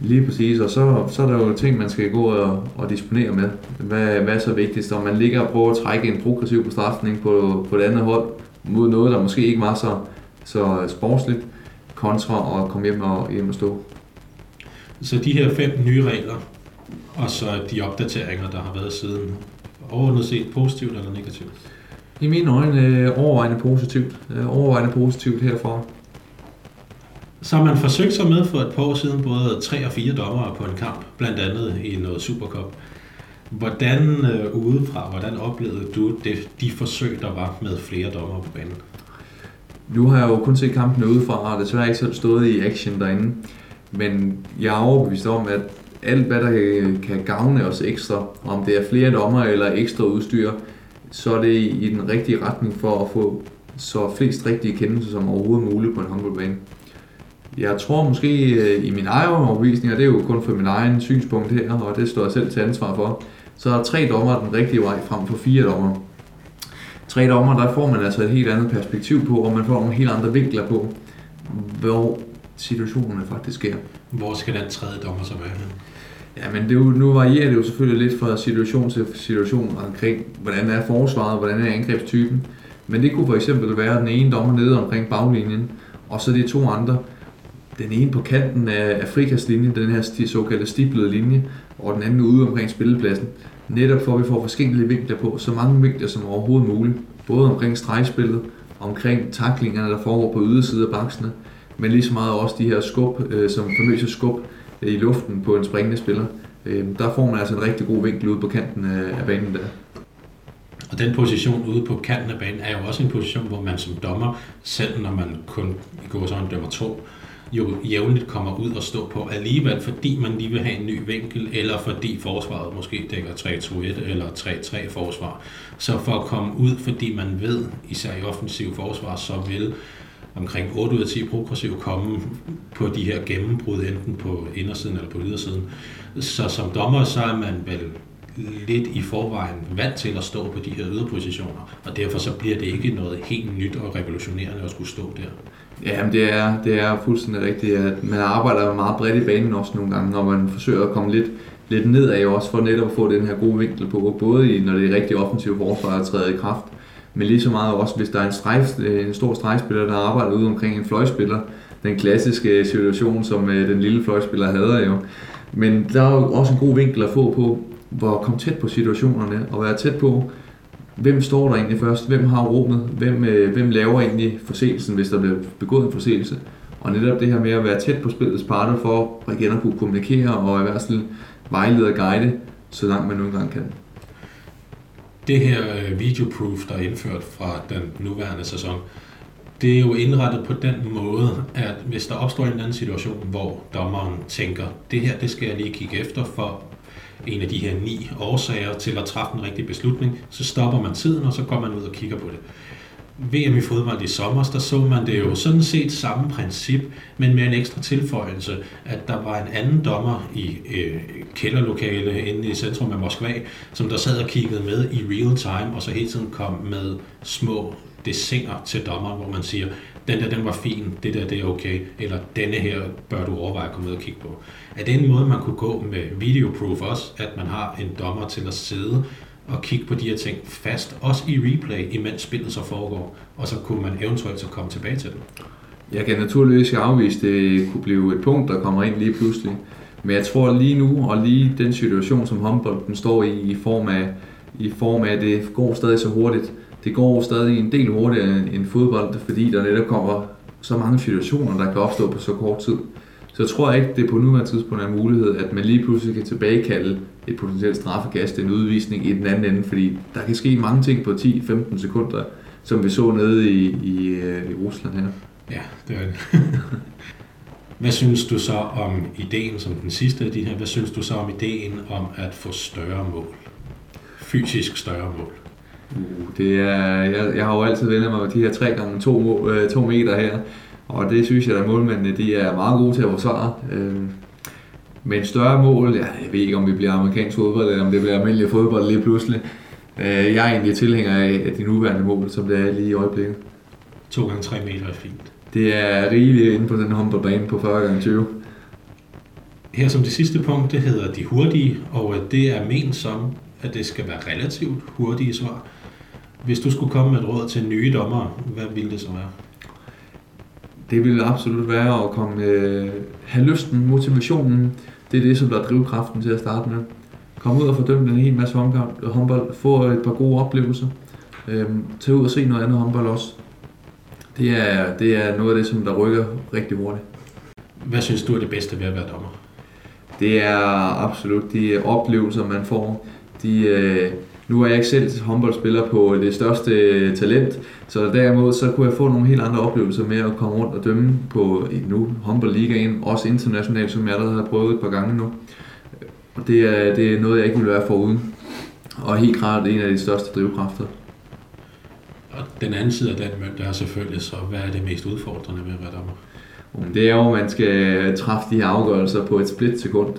Lige præcis, og så, så er der jo ting, man skal gå og, og disponere med. Hvad, hvad er så vigtigst? Om man ligger og prøver at trække en progressiv bestrafning på, på det andet hold, mod noget, der måske ikke var så, så sportsligt, kontra at komme hjem og, hjem og stå. Så de her fem nye regler, og så de opdateringer, der har været siden. Overordnet set positivt eller negativt? I mine øjne øh, overvejende positivt. Øh, overvejende positivt herfra. Så har man forsøgt sig med for et par år siden både tre og fire dommere på en kamp, blandt andet i noget Supercup. Hvordan øh, udefra, hvordan oplevede du det, de forsøg, der var med flere dommere på banen? Nu har jeg jo kun set kampen udefra, og desværre ikke selv stået i action derinde. Men jeg er overbevist om, at alt hvad der kan gavne os ekstra, om det er flere dommer eller ekstra udstyr, så er det i den rigtige retning for at få så flest rigtige kendelser som overhovedet muligt på en håndboldbane. Jeg tror måske øh, i min egen overbevisning, og det er jo kun for min egen synspunkt her, og det står jeg selv til ansvar for, så er tre dommer den rigtige vej frem for fire dommer. Tre dommer, der får man altså et helt andet perspektiv på, og man får nogle helt andre vinkler på, hvor situationerne faktisk sker. Hvor skal den tredje dommer så være? Ja, men det jo, nu varierer det jo selvfølgelig lidt fra situation til situation omkring, hvordan er forsvaret, hvordan er angrebstypen. Men det kunne for eksempel være den ene dommer nede omkring baglinjen, og så de to andre. Den ene på kanten af Afrikas linje, den her såkaldte stiplede linje, og den anden ude omkring spillepladsen. Netop for, at vi får forskellige vinkler på, så mange vinkler som overhovedet muligt. Både omkring stregspillet, omkring taklingerne, der foregår på ydersiden af baksene, men lige så meget også de her skub, øh, som famøse skub, Øh, i luften på en springende spiller. Øhm, der får man altså en rigtig god vinkel ude på kanten af banen der. Og den position ude på kanten af banen er jo også en position, hvor man som dommer, selv når man kun i går sådan dømmer to, jo jævnligt kommer ud og stå på alligevel, fordi man lige vil have en ny vinkel, eller fordi forsvaret måske dækker 3-2-1 eller 3-3 forsvar. Så for at komme ud, fordi man ved, især i offensiv forsvar, så vil omkring 8 ud af 10 progressive komme på de her gennembrud, enten på indersiden eller på ydersiden. Så som dommer, så er man vel lidt i forvejen vant til at stå på de her yderpositioner, og derfor så bliver det ikke noget helt nyt og revolutionerende at skulle stå der. Jamen det er, det er fuldstændig rigtigt, at man arbejder meget bredt i banen også nogle gange, når man forsøger at komme lidt, lidt nedad også for netop at få den her gode vinkel på, både i, når det er rigtig offensivt forsvar at træde i kraft, men lige så meget også, hvis der er en, strejf, øh, en stor stregspiller, der arbejder ude omkring en fløjspiller, den klassiske situation, som øh, den lille fløjspiller havde jo. Men der er jo også en god vinkel at få på, hvor komme tæt på situationerne og være tæt på, hvem står der egentlig først, hvem har rummet, hvem, øh, hvem laver egentlig forseelsen, hvis der bliver begået en forseelse. Og netop det her med at være tæt på spillets parter for at igen at kunne kommunikere og i hvert fald vejlede og guide, så langt man nu engang kan. Det her øh, videoproof, der er indført fra den nuværende sæson, det er jo indrettet på den måde, at hvis der opstår en anden situation, hvor dommeren tænker, det her det skal jeg lige kigge efter for en af de her ni årsager til at træffe en rigtig beslutning, så stopper man tiden, og så går man ud og kigger på det. VM i fodbold i sommer, der så man det jo sådan set samme princip, men med en ekstra tilføjelse, at der var en anden dommer i øh, kælderlokale inde i centrum af Moskva, som der sad og kiggede med i real time, og så hele tiden kom med små desinger til dommeren, hvor man siger, den der, den var fin, det der, det er okay, eller denne her bør du overveje at komme ud og kigge på. Er det en måde, man kunne gå med videoproof også, at man har en dommer til at sidde og kigge på de her ting fast, også i replay, imens spillet så foregår, og så kunne man eventuelt så komme tilbage til det? Jeg kan naturligvis afvise, at det kunne blive et punkt, der kommer ind lige pludselig. Men jeg tror lige nu, og lige den situation, som håndbolden står i, i form af, i form af, at det går stadig så hurtigt, det går stadig en del hurtigere end fodbold, fordi der netop kommer så mange situationer, der kan opstå på så kort tid. Så jeg tror ikke, det på nuværende tidspunkt er en mulighed, at man lige pludselig kan tilbagekalde et potentielt straffegast en udvisning i den anden ende, fordi der kan ske mange ting på 10-15 sekunder, som vi så nede i, i, øh, i Rusland her. Ja, det er det. Hvad synes du så om ideen som den sidste af de her? Hvad synes du så om ideen om at få større mål? Fysisk større mål? Uh, det er, jeg, jeg har jo altid vendt mig med de her 3 gange 2 øh, meter her, og det synes jeg, at målmændene de er meget gode til at forsvare. Øh, men større mål, ja, jeg ved ikke, om vi bliver amerikansk fodbold, eller om det bliver almindelig fodbold lige pludselig. Øh, jeg er egentlig tilhænger af de nuværende mål, som det er lige i øjeblikket. 2 gange 3 meter er fint. Det er rigeligt inde på den håndboldbane på 40 gange 20 Her som det sidste punkt, det hedder de hurtige, og det er ment som, at det skal være relativt hurtige svar. Hvis du skulle komme med et råd til nye dommer, hvad ville det så være? Det ville absolut være at komme, øh, have lysten, motivationen. Det er det, som der er drivkraften til at starte med. Kom ud og fordømme en hel masse håndbold. Få et par gode oplevelser. Øh, tag ud og se noget andet håndbold også. Det er, det er noget af det, som der rykker rigtig hurtigt. Hvad synes du er det bedste ved at være dommer? Det er absolut de oplevelser, man får. De, øh, nu er jeg ikke selv håndboldspiller på det største talent, så derimod så kunne jeg få nogle helt andre oplevelser med at komme rundt og dømme på nu håndboldligaen, også internationalt, som jeg allerede har prøvet et par gange nu. Og det er, det er noget, jeg ikke vil være foruden. Og helt klart en af de største drivkræfter. Og den anden side af den mønt er selvfølgelig så, hvad er det mest udfordrende med at være dommer? Det er jo, at man skal træffe de her afgørelser på et split sekund.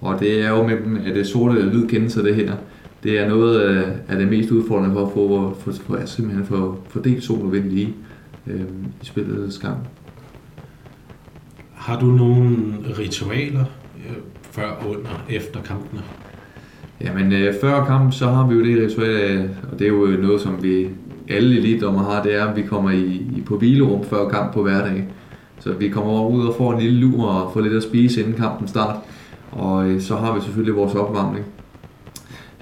Og det er jo med dem, at det sorte lyd kendelse det her det er noget af det mest udfordrende for at få, for, for, for simpelthen få fordelt sol og vind lige øh, i spillets gang. Har du nogle ritualer øh, før, under, efter kampene? Jamen, øh, før kamp, så har vi jo det ritual, og det er jo noget, som vi alle elitdommer har, det er, at vi kommer i, i på hvilerum før kamp på hverdag. Så vi kommer ud og får en lille lur og får lidt at spise inden kampen start. Og øh, så har vi selvfølgelig vores opvarmning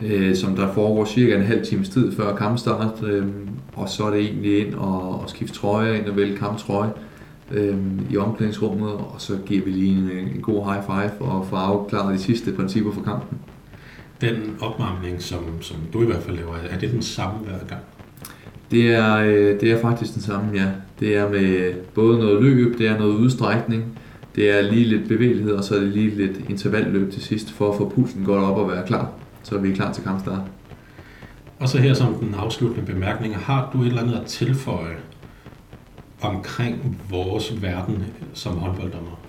øh, som der foregår cirka en halv times tid før kampstart, øh, og så er det egentlig ind og, og skifte trøje, ind og vælge kamptrøje øh, i omklædningsrummet, og så giver vi lige en, en god high five og får afklaret de sidste principper for kampen. Den opvarmning, som, som du i hvert fald laver, er det den samme hver gang? Det er, øh, det er faktisk den samme, ja. Det er med både noget løb, det er noget udstrækning, det er lige lidt bevægelighed, og så er det lige lidt intervalløb til sidst, for at få pulsen godt op og være klar. Så er vi klar til kampstart. Og så her som den afsluttende bemærkning, har du et eller andet at tilføje omkring vores verden som håndbolddommer?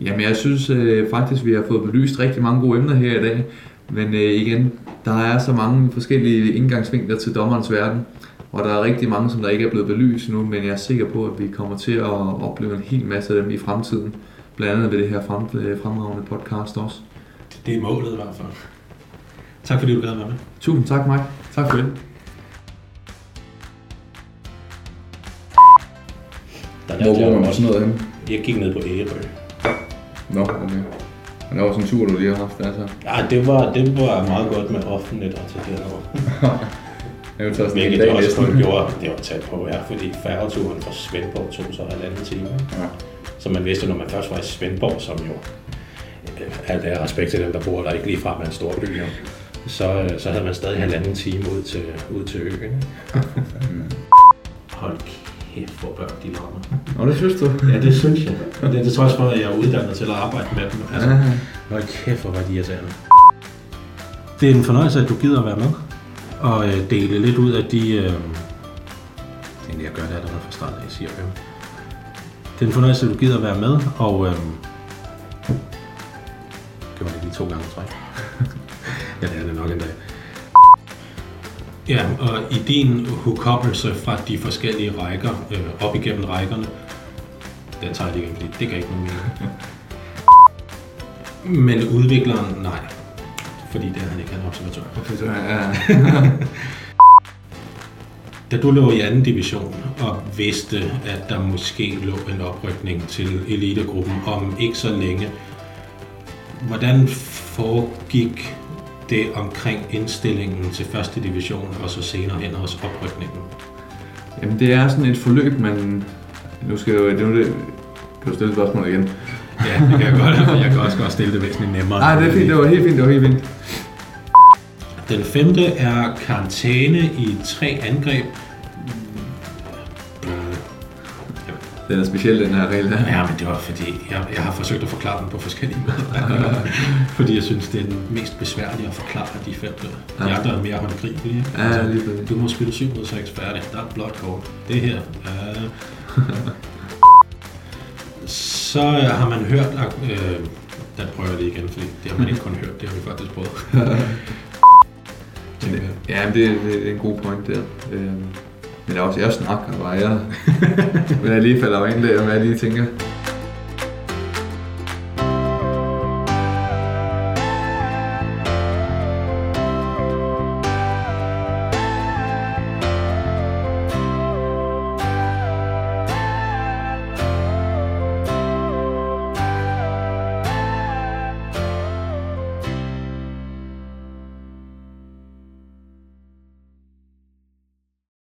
Jamen jeg synes øh, faktisk, vi har fået belyst rigtig mange gode emner her i dag. Men øh, igen, der er så mange forskellige indgangsvinkler til dommerens verden. Og der er rigtig mange, som der ikke er blevet belyst nu, men jeg er sikker på, at vi kommer til at opleve en hel masse af dem i fremtiden. Blandt andet ved det her frem, øh, fremragende podcast også. Det er målet i hvert fald. Tak fordi du gad være med. Tusind tak, Mike. Tak for det. Hvor går man sådan noget hen? Jeg gik ned på Ærø. Nå, okay. Men det var sådan en tur, du lige har haft, altså? Ja, det var, det var meget godt med offentligt og til derovre. Jeg vil tage sådan Hvilket det også kun gjorde, det var tæt på, ja, fordi færgeturen fra Svendborg tog så halvanden time. Ja. Så man vidste, når man først var i Svendborg, som jo øh, alt er respekt til dem, der bor der ikke lige frem af en stor by, jo, så, øh, så havde man stadig halvanden time ud til, ud til øen. Hold kæft, hvor børn de larmer. Nå, det synes du? Ja, det synes jeg. Det er det trods for, at jeg er uddannet til at arbejde med dem. Altså, hold kæft, hvor var de irriterende. Det er en fornøjelse, at du gider at være med og øh, dele lidt ud af de... Øh, det jeg gør det allerede fra starten, jeg siger øhm. Det er en fornøjelse, at du gider at være med, og... Øh, gjorde det lige to gange, tror jeg. Ja, det er det nok en dag. Ja, og i din hukommelse fra de forskellige rækker, øh, op igennem rækkerne, den tager jeg lige fordi det kan ikke nogen mening. Men udvikleren, nej fordi det er han ikke, han er observatør. Så ja. da du lå i anden division og vidste, at der måske lå en oprykning til elitegruppen om ikke så længe, hvordan foregik det omkring indstillingen til første division og så senere hen også oprykningen? Jamen det er sådan et forløb, man... Nu skal jeg jo... Det, kan du stille spørgsmål igen? Ja, det kan jeg godt, og jeg kan også godt stille det væsentligt nemmere. Nej, det er fint, det var helt fint, det var helt fint. Den femte er karantæne i tre angreb. Den er speciel, den her regel her. Ja, men det var fordi, jeg, jeg har forsøgt at forklare den på forskellige måder. fordi jeg synes, det er den mest besværlige at forklare de fem. De ja. andre er mere håndgribelige. Ja, altså, lige det. Du må spille 7 mod 6 færdigt. Der er et blåt kort. Det her. Uh... så har man hørt... Øh, den prøver jeg lige igen, fordi det har man ikke kun hørt. Det har vi faktisk prøvet. Ja, men det, det er en god point der. Øhm, men jeg, også, jeg snakker bare, jeg, men jeg lige falder ind der, hvad jeg lige tænker.